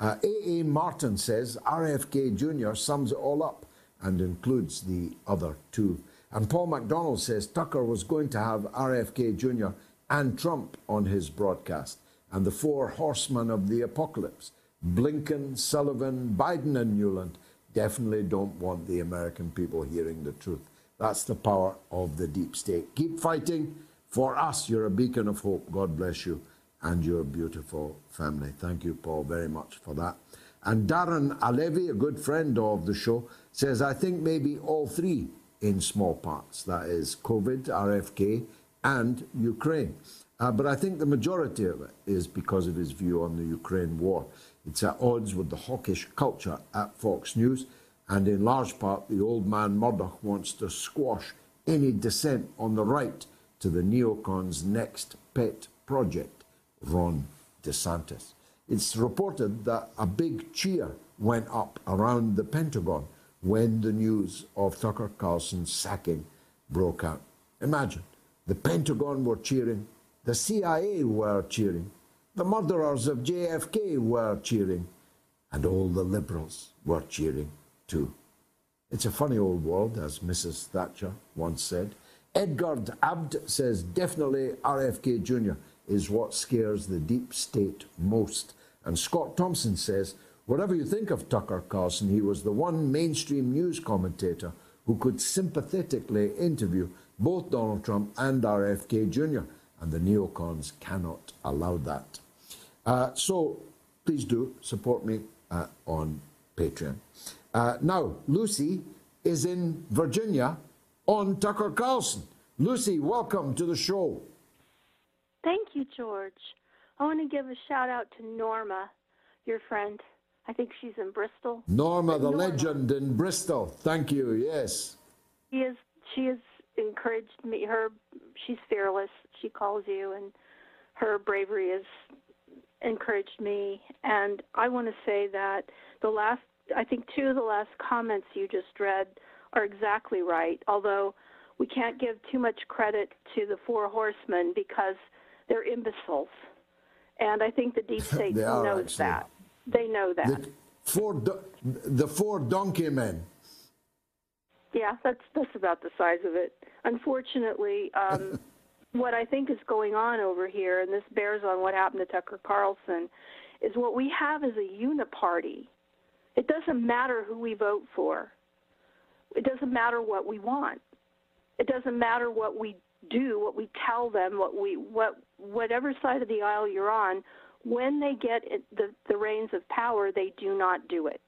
A.A. Uh, Martin says RFK Jr. sums it all up and includes the other two. And Paul McDonald says Tucker was going to have RFK Jr. and Trump on his broadcast, and the four horsemen of the apocalypse Blinken, Sullivan, Biden, and Nuland definitely don't want the American people hearing the truth. That's the power of the deep state. Keep fighting. For us, you're a beacon of hope. God bless you and your beautiful family. Thank you, Paul, very much for that. And Darren Alevi, a good friend of the show, says, I think maybe all three in small parts. That is COVID, RFK, and Ukraine. Uh, but I think the majority of it is because of his view on the Ukraine war. It's at odds with the hawkish culture at Fox News, and in large part, the old man Murdoch wants to squash any dissent on the right to the neocons' next pet project, Ron DeSantis. It's reported that a big cheer went up around the Pentagon when the news of Tucker Carlson's sacking broke out. Imagine, the Pentagon were cheering, the CIA were cheering, the murderers of JFK were cheering, and all the liberals were cheering too. It's a funny old world, as Mrs. Thatcher once said. Edgard Abd says definitely RFK Jr. is what scares the deep state most. And Scott Thompson says Whatever you think of Tucker Carlson, he was the one mainstream news commentator who could sympathetically interview both Donald Trump and RFK Jr., and the neocons cannot allow that. Uh, so please do support me uh, on Patreon. Uh, now, Lucy is in Virginia on Tucker Carlson. Lucy, welcome to the show. Thank you, George. I want to give a shout out to Norma, your friend. I think she's in Bristol. Norma, the Norma. legend in Bristol. Thank you. Yes. She is. She has encouraged me. Her. She's fearless. She calls you, and her bravery has encouraged me. And I want to say that the last. I think two of the last comments you just read are exactly right. Although we can't give too much credit to the four horsemen because they're imbeciles. And I think the deep state knows actually. that. They know that. The four, the four donkey men. Yeah, that's that's about the size of it. Unfortunately, um, what I think is going on over here, and this bears on what happened to Tucker Carlson, is what we have is a uniparty. It doesn't matter who we vote for. It doesn't matter what we want. It doesn't matter what we do, what we tell them, what we what whatever side of the aisle you're on, when they get the the reins of power, they do not do it.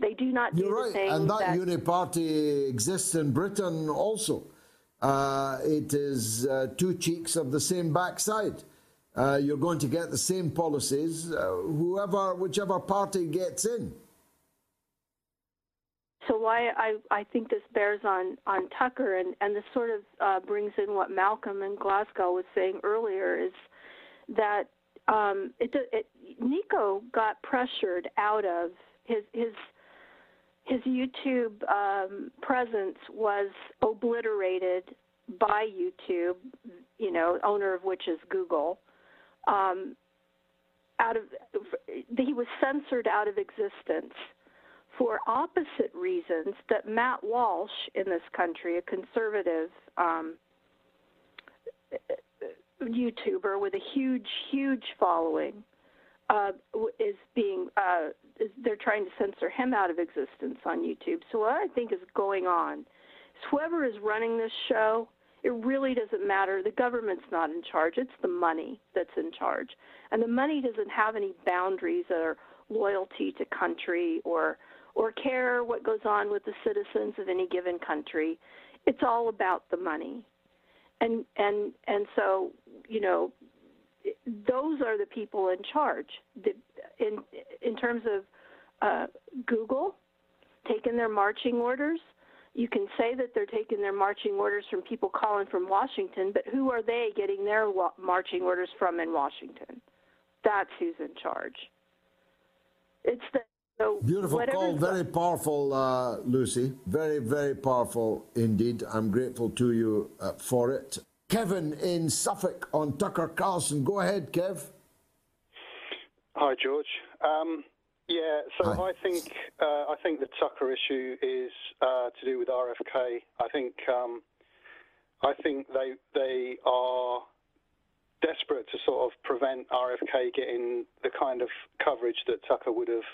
They do not do You're right. and that, that uniparty exists in Britain also. Uh, it is uh, two cheeks of the same backside. Uh, you're going to get the same policies, uh, whoever, whichever party gets in so why I, I think this bears on, on Tucker, and, and this sort of uh, brings in what Malcolm in Glasgow was saying earlier, is that um, it, it, Niko got pressured out of his his his YouTube um, presence was obliterated by YouTube, you know, owner of which is Google. Um, out of he was censored out of existence for opposite reasons that Matt Walsh in this country, a conservative um, YouTuber with a huge, huge following, uh, is being uh, is, they're trying to censor him out of existence on YouTube. So what I think is going on is whoever is running this show, it really doesn't matter. The government's not in charge; it's the money that's in charge, and the money doesn't have any boundaries or loyalty to country or or care what goes on with the citizens of any given country. It's all about the money. And and and so, you know, those are the people in charge. The, in in terms of uh, Google taking their marching orders, you can say that they're taking their marching orders from people calling from Washington, but who are they getting their wa- marching orders from in Washington? That's who's in charge. It's the so Beautiful call, very powerful, uh, Lucy. Very, very powerful indeed. I'm grateful to you uh, for it. Kevin in Suffolk on Tucker Carlson. Go ahead, Kev. Hi, George. Um, yeah, so Hi. I think uh, I think the Tucker issue is uh, to do with RFK. I think um, I think they they are desperate to sort of prevent RFK getting the kind of coverage that Tucker would have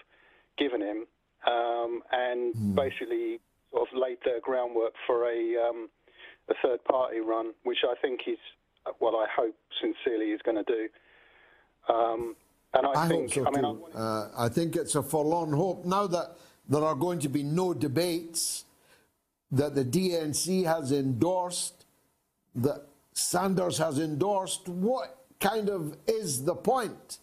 given him, um, and mm. basically sort of laid the groundwork for a um, a third party run, which I think is what I hope sincerely is going to do. Um, and I, I think, hope so I mean, too. I, uh, I think it's a forlorn hope now that there are going to be no debates that the DNC has endorsed, that Sanders has endorsed. What kind of is the point?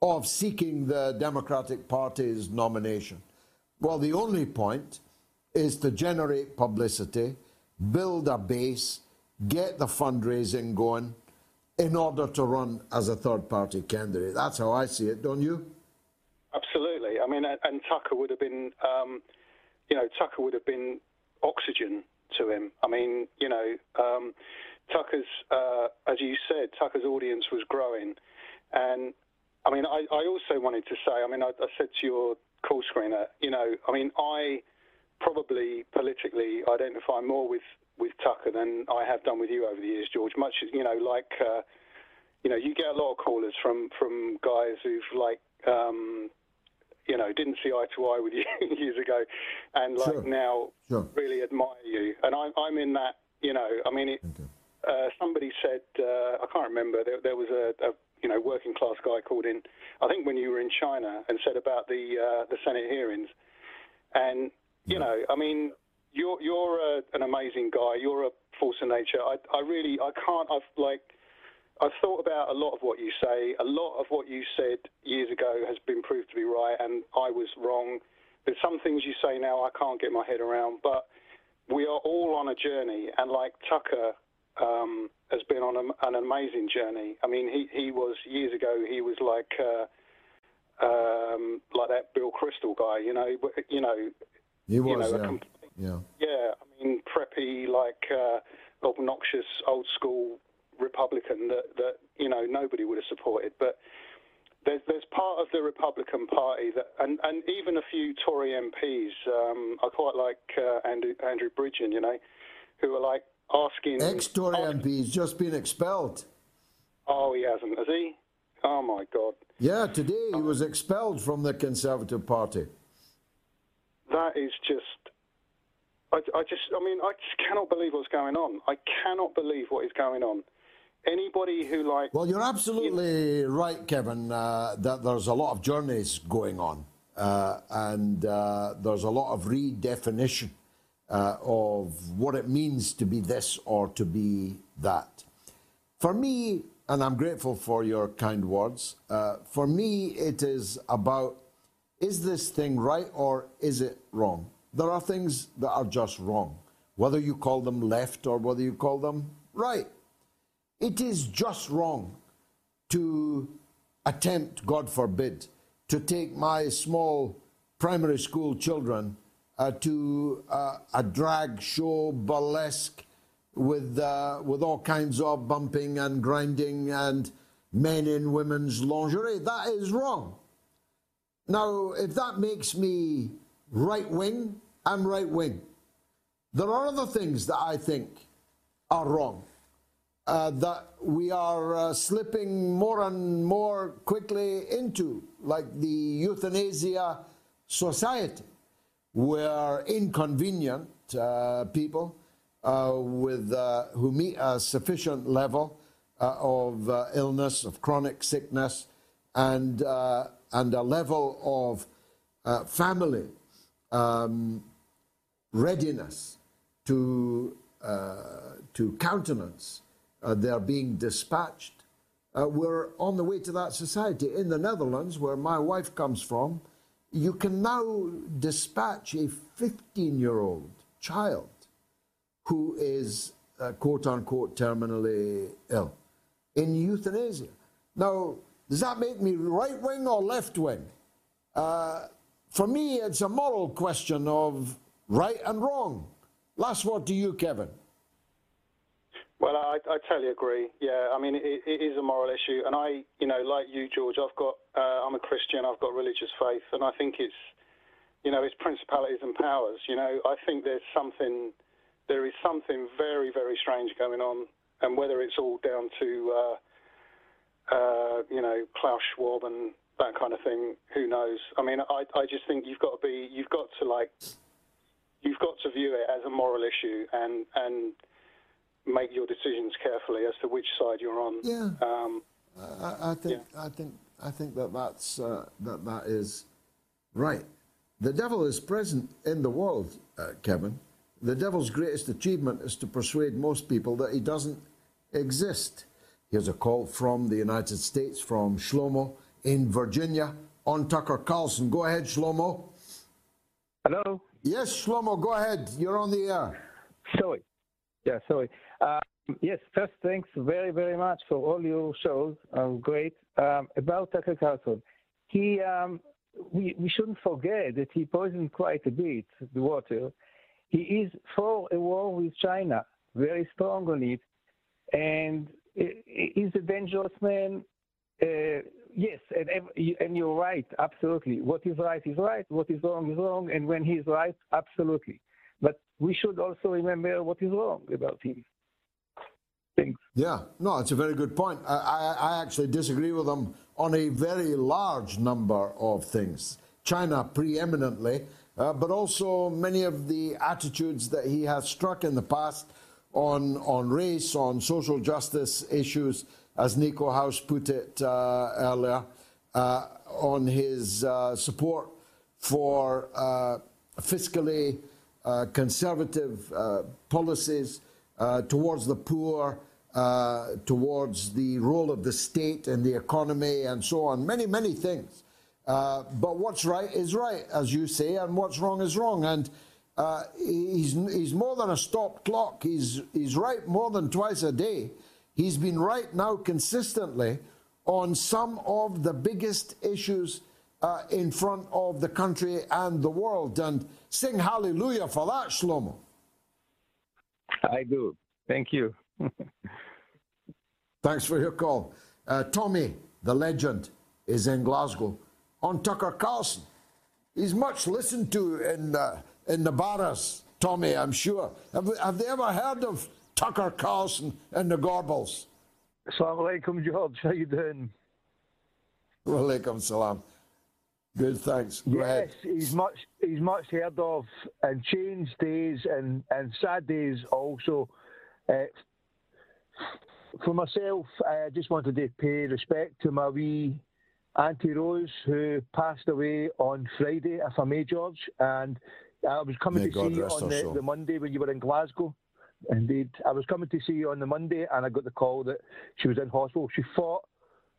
Of seeking the Democratic Party's nomination? Well, the only point is to generate publicity, build a base, get the fundraising going in order to run as a third party candidate. That's how I see it, don't you? Absolutely. I mean, and Tucker would have been, um, you know, Tucker would have been oxygen to him. I mean, you know, um, Tucker's, uh, as you said, Tucker's audience was growing. And I mean, I, I also wanted to say, I mean, I, I said to your call screener, you know, I mean, I probably politically identify more with, with Tucker than I have done with you over the years, George. Much as, you know, like, uh, you know, you get a lot of callers from, from guys who've, like, um, you know, didn't see eye to eye with you years ago and, like, sure. now sure. really admire you. And I'm, I'm in that, you know, I mean, it, okay. uh, somebody said, uh, I can't remember, there, there was a, a you know, working class guy called in, I think when you were in China and said about the uh, the Senate hearings, and you know, I mean, you're you're a, an amazing guy. You're a force of nature. I, I really, I can't. I've like, I've thought about a lot of what you say. A lot of what you said years ago has been proved to be right, and I was wrong. There's some things you say now I can't get my head around, but we are all on a journey, and like Tucker um, has been on a, an amazing journey. I mean, he he was years ago. He was like. Uh, um, like that Bill Kristol guy, you know, you know, He was, you know, a yeah. com- yeah. yeah, I mean, preppy, like uh, obnoxious, old school Republican that, that you know nobody would have supported. But there's there's part of the Republican Party that, and, and even a few Tory MPs. Um, I quite like uh, Andrew Andrew Bridgen, you know, who are like asking. Ex-Tory MP has just been expelled. Oh, he hasn't, has he? Oh my God. Yeah, today he was expelled from the Conservative Party. That is just. I, I just, I mean, I just cannot believe what's going on. I cannot believe what is going on. Anybody who like, Well, you're absolutely right, Kevin, uh, that there's a lot of journeys going on, uh, and uh, there's a lot of redefinition uh, of what it means to be this or to be that. For me, and I'm grateful for your kind words, uh, for me, it is about is this thing right or is it wrong? There are things that are just wrong, whether you call them left or whether you call them right. It is just wrong to attempt, God forbid, to take my small primary school children uh, to uh, a drag show burlesque with, uh, with all kinds of bumping and grinding and men in women's lingerie. That is wrong. Now, if that makes me right wing, I'm right wing. There are other things that I think are wrong. Uh, that we are uh, slipping more and more quickly into, like the euthanasia society, where inconvenient uh, people uh, with uh, who meet a sufficient level of illness, of chronic sickness, and and a level of family um, readiness to to countenance their being dispatched. Uh, we're on the way to that society in the Netherlands, where my wife comes from. You can now dispatch a 15-year-old child who is uh, quote unquote terminally ill in euthanasia. Now, does that make me right wing or left wing? Uh, for me, it's a moral question of right and wrong. Last word to you, Kevin. Well, I, I totally agree. Yeah, I mean, it, it is a moral issue, and I, you know, like you, George, I've got, uh, I'm a Christian, I've got religious faith, and I think it's, you know, it's principalities and powers. You know, I think there's something, there is something very, very strange going on, and whether it's all down to, uh, uh, you know, Klaus Schwab and that kind of thing, who knows? I mean, I, I just think you've got to be, you've got to like, you've got to view it as a moral issue, and and make your decisions carefully as to which side you're on. Yeah. Um, I, I think I think I think that that's uh, that that is right. The devil is present in the world, uh, Kevin. The devil's greatest achievement is to persuade most people that he doesn't exist. Here's a call from the United States from Shlomo in Virginia on Tucker Carlson. Go ahead, Shlomo. Hello. Yes, Shlomo, go ahead. You're on the air. Sorry. Yeah, sorry. Um, yes, first, thanks very, very much for all your shows. Uh, great. Um, about Tucker Carlson, he, um, we, we shouldn't forget that he poisoned quite a bit the water. He is for a war with China, very strong on it, and he- he's a dangerous man. Uh, yes, and, and you're right, absolutely. What is right is right, what is wrong is wrong, and when he's right, absolutely. But we should also remember what is wrong about him. Thanks. Yeah, no, it's a very good point. I, I, I actually disagree with him on a very large number of things. China preeminently, uh, but also many of the attitudes that he has struck in the past on, on race, on social justice issues, as Niko House put it uh, earlier, uh, on his uh, support for uh, fiscally uh, conservative policies towards the poor, uh, towards the role of the state and the economy, and so on. Many, many things. Uh, but what's right is right, as you say, and what's wrong is wrong. And uh, he's, he's more than a stop clock. He's, he's right more than twice a day. He's been right now consistently on some of the biggest issues uh, in front of the country and the world. And sing hallelujah for that, Shlomo. I do. Thank you. Thanks for your call. Uh, Tommy, the legend, is in Glasgow on Tucker Carlson. He's much listened to in, uh, in the barras, Tommy, I'm sure. Have, have, they ever heard of Tucker Carlson and the Gorbals? Assalamu alaikum, George. How you doing? Wa alaikum salam. Good, thanks. Go yes, ahead. he's much he's much heard of, and change days and, and sad days also. Uh, for myself, I just wanted to pay respect to my wee Auntie Rose, who passed away on Friday, if I may, George. And I was coming May to God see you on the, the Monday when you were in Glasgow. Indeed, I was coming to see you on the Monday, and I got the call that she was in hospital. She fought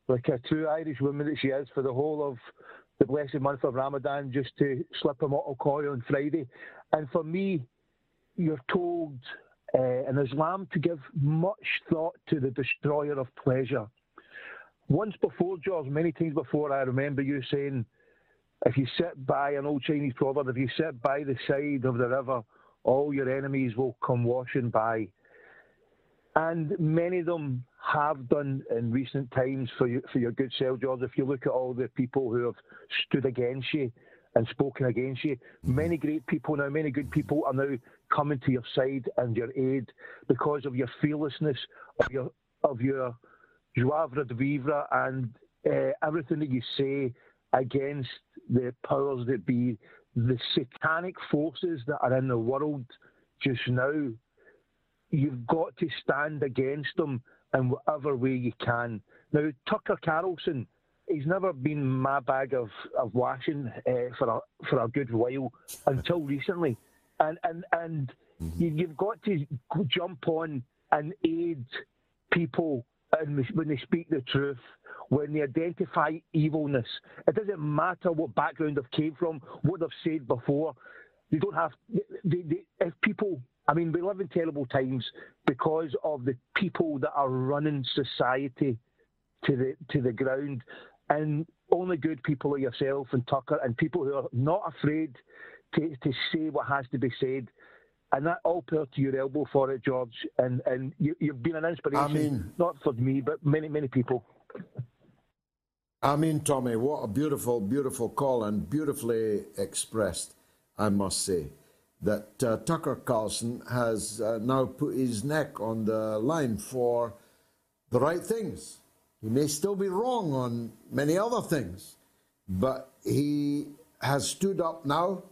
like a true Irish woman that she is for the whole of the blessed month of Ramadan, just to slip a mortal coil on Friday. And for me, you're told uh, Islam to give much thought to the destroyer of pleasure. Once before, George, many times before, I remember you saying, if you sit by an old Chinese proverb, if you sit by the side of the river, all your enemies will come washing by. And many of them have done in recent times for you, for your good self, George. If you look at all the people who have stood against you and spoken against you, many great people now, many good people are now coming to your side and your aid because of your fearlessness, of your of your joie de vivre, and uh, everything that you say against the powers that be, the satanic forces that are in the world just now. You've got to stand against them in whatever way you can. Now, Tucker Carlson, he's never been my bag of, of washing uh, for a for a good while until recently, and and and you, you've got to jump on and aid people and when they speak the truth. When they identify evilness, it doesn't matter what background they've came from, what they've said before. They don't have. They, they, if people I mean, we live in terrible times because of the people that are running society to the to the ground, and only good people like yourself and Tucker and people who are not afraid to, to say what has to be said, and that all power to your elbow for it, George. And and you, you've been an inspiration, mean- not for me, but many many people. I mean, Tommy, what a beautiful, beautiful call and beautifully expressed, I must say. That uh, Tucker Carlson has uh, now put his neck on the line for the right things. He may still be wrong on many other things, but he has stood up now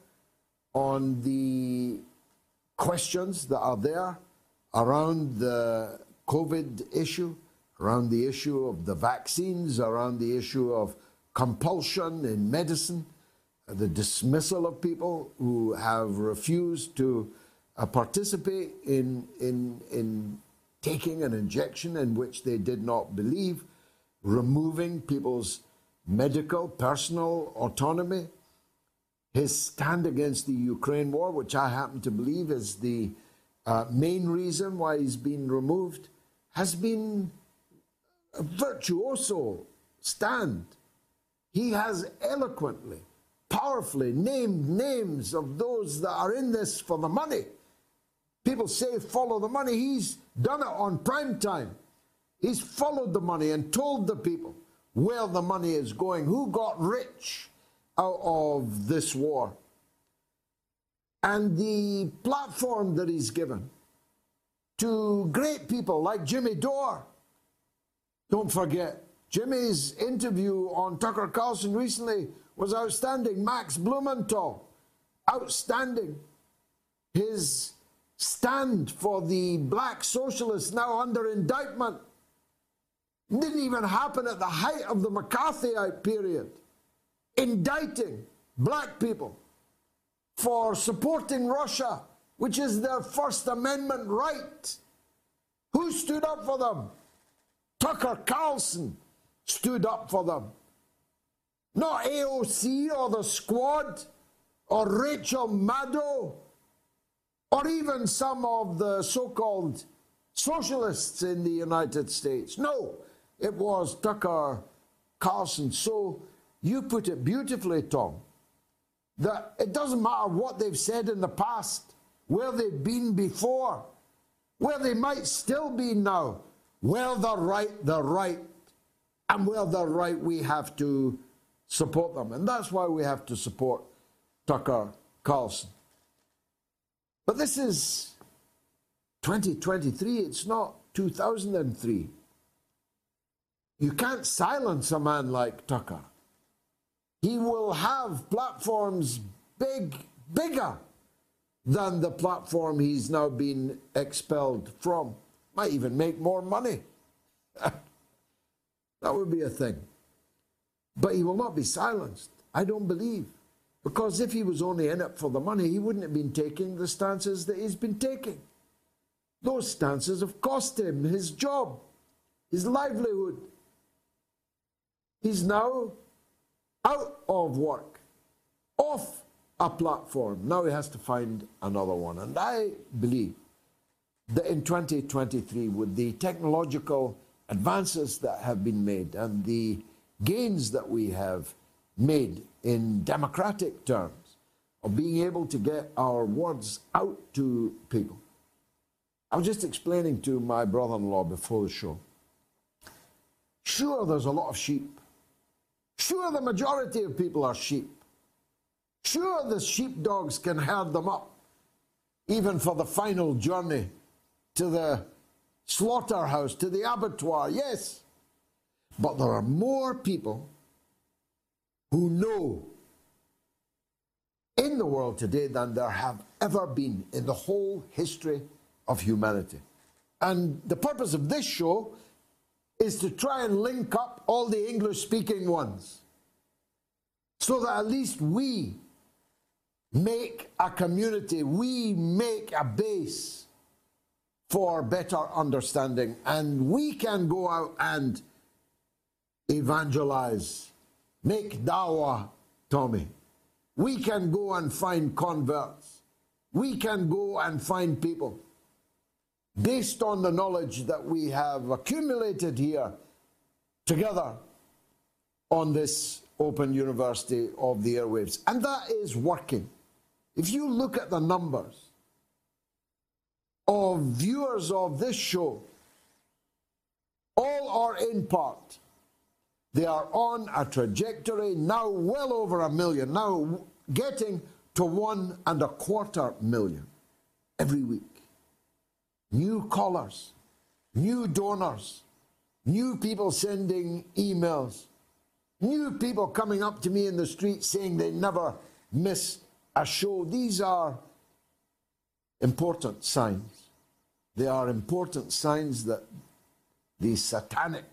on the questions that are there around the COVID issue, around the issue of the vaccines, around the issue of compulsion in medicine, the dismissal of people who have refused to uh, participate in, in, in taking an injection in which they did not believe, removing people's medical, personal autonomy, his stand against the Ukraine war, which I happen to believe is the uh, main reason why he's been removed, has been a virtuoso stand. He has eloquently, powerfully named names of those that are in this for the money. People say follow the money. He's done it on prime time. He's followed the money and told the people where the money is going, who got rich out of this war. And the platform that he's given to great people like Jimmy Dore. Don't forget, Jimmy's interview on Tucker Carlson recently was outstanding. Max Blumenthal, outstanding. His stand for the black socialists now under indictment didn't even happen at the height of the McCarthyite period. Indicting black people for supporting Russia, which is their First Amendment right. Who stood up for them? Tucker Carlson stood up for them. Not AOC or the squad or Rachel Maddow or even some of the so called socialists in the United States. No, it was Tucker Carlson. So you put it beautifully, Tom, that it doesn't matter what they've said in the past, where they've been before, where they might still be now. Where they're right, they're right. And where they're right, we have to support them. And that's why we have to support Tucker Carlson. But this is 2023, it's not 2003. You can't silence a man like Tucker. He will have platforms big, bigger than the platform he's now been expelled from. Might even make more money. that would be a thing. But he will not be silenced. I don't believe. Because if he was only in it for the money, he wouldn't have been taking the stances that he's been taking. Those stances have cost him his job, his livelihood. He's now out of work, off a platform. Now he has to find another one. And I believe that in 2023, with the technological advances that have been made and the gains that we have made in democratic terms of being able to get our words out to people. I was just explaining to my brother in law before the show. Sure, there's a lot of sheep. Sure, the majority of people are sheep. Sure, the sheepdogs can herd them up, even for the final journey to the slaughterhouse, to the abattoir, yes. But there are more people who know in the world today than there have ever been in the whole history of humanity. And the purpose of this show is to try and link up all the English speaking ones so that at least we make a community, we make a base for better understanding, and we can go out and evangelize, make dawah, Tommy. We can go and find converts. We can go and find people based on the knowledge that we have accumulated here together on this Open University of the Airwaves. And that is working. If you look at the numbers of viewers of this show, all are in part they are on a trajectory now well over a million, now getting to one and a quarter million every week. New callers, new donors, new people sending emails, new people coming up to me in the street saying they never miss a show. These are important signs. They are important signs that the satanic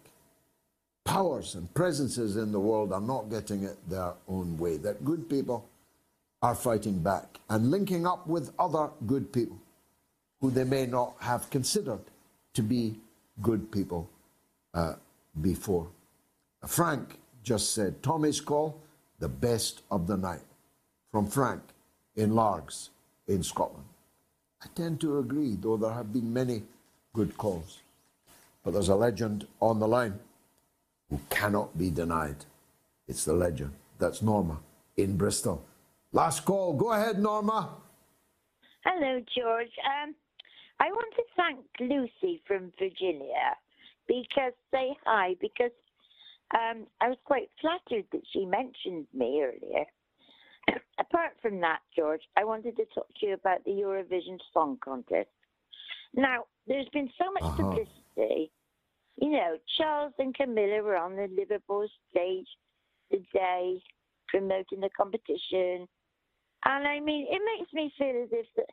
powers and presences in the world are not getting it their own way. That good people are fighting back and linking up with other good people who they may not have considered to be good people uh, before. Frank just said, Tommy's call, the best of the night. From Frank in Largs in Scotland. I tend to agree, though there have been many good calls. But there's a legend on the line who cannot be denied. It's the legend. That's Norma in Bristol. Last call. Go ahead, Norma. Hello, George. Um, I want to thank Lucy from Virginia because say hi because um, I was quite flattered that she mentioned me earlier. Apart from that, George, I wanted to talk to you about the Eurovision Song Contest. Now, there's been so much uh-huh. publicity you know, Charles and Camilla were on the Liverpool stage today promoting the competition. And I mean, it makes me feel as if that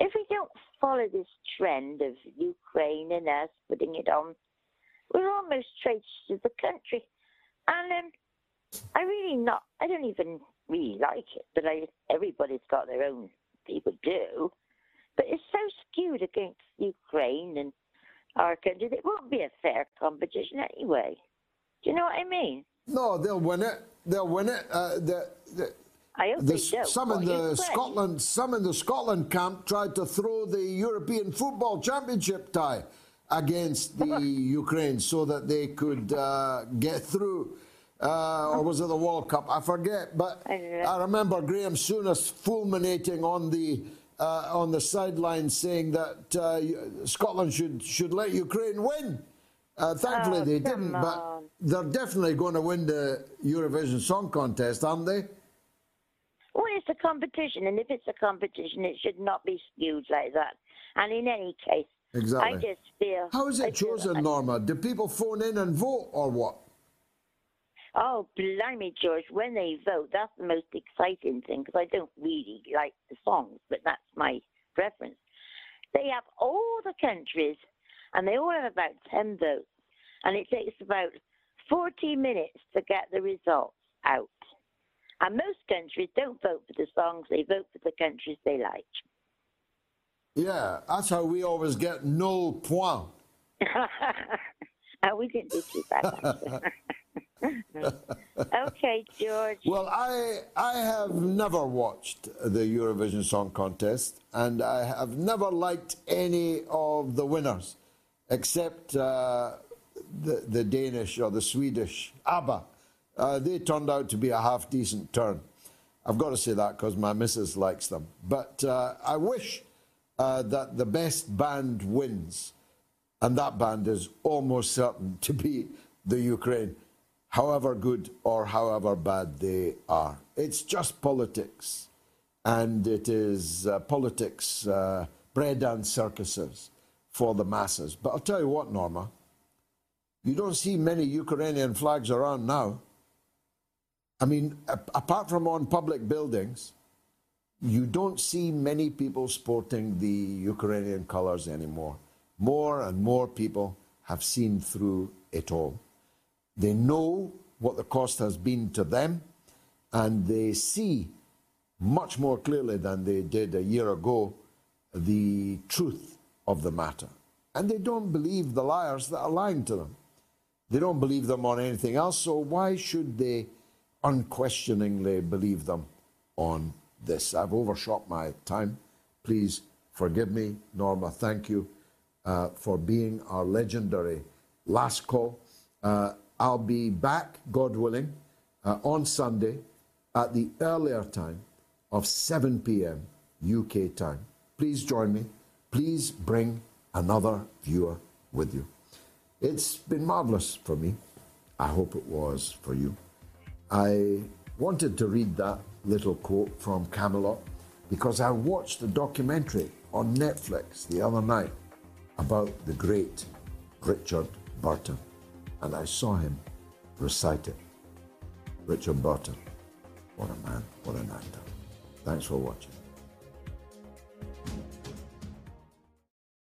if we don't follow this trend of Ukraine and us putting it on, we're almost traitors to the country. And um, I really not, I don't even really like it, but I, everybody's got their own. People do, but it's so skewed against Ukraine and our country. It won't be a fair competition anyway. Do you know what I mean? No, they'll win it. They'll win it. Uh, the, the, I hope the, they don't. some in the? Scotland, some in the Scotland camp tried to throw the European Football Championship tie against the Ukraine so that they could uh, get through. Uh, or was it the World Cup? I forget. But I remember Graham Souness fulminating on the uh, on the sidelines, saying that uh, Scotland should should let Ukraine win. Uh, thankfully, Oh, they didn't. But they're definitely going to win the Eurovision Song Contest, aren't they? Well, it's a competition, and if it's a competition, it should not be skewed like that. And in any case, Exactly. I just feel. How is I it feel- chosen, Norma? Do people phone in and vote or what? Oh, blimey, George, when they vote, that's the most exciting thing because I don't really like the songs, but that's my preference. They have all the countries, and they all have about 10 votes, and it takes about 40 minutes to get the results out. And most countries don't vote for the songs, they vote for the countries they like. Yeah, that's how we always get null point. oh, we didn't do too bad. okay, George. Well, I I have never watched the Eurovision Song Contest, and I have never liked any of the winners, except uh, the the Danish or the Swedish ABBA. Uh, they turned out to be a half decent turn. I've got to say that because my missus likes them. But uh, I wish uh, that the best band wins, and that band is almost certain to be the Ukraine, however good or however bad they are. It's just politics, and it is uh, politics, uh, bread and circuses for the masses. But I'll tell you what, Norma, you don't see many Ukrainian flags around now. I mean, apart from on public buildings, you don't see many people sporting the Ukrainian colors anymore. More and more people have seen through it all. They know what the cost has been to them, and they see much more clearly than they did a year ago the truth of the matter. And they don't believe the liars that are lying to them. They don't believe them on anything else, so why should they unquestioningly believe them on this? I've overshot my time. Please forgive me, Norma. Thank you uh, for being our legendary last call. Uh, I'll be back, God willing, uh, on Sunday at the earlier time of 7 p.m. UK time. Please join me. Please bring another viewer with you. It's been marvelous for me. I hope it was for you. I wanted to read that little quote from Camelot because I watched a documentary on Netflix the other night about the great Richard Burton, and I saw him recite it. Richard Burton, what a man, what an actor. Thanks for watching.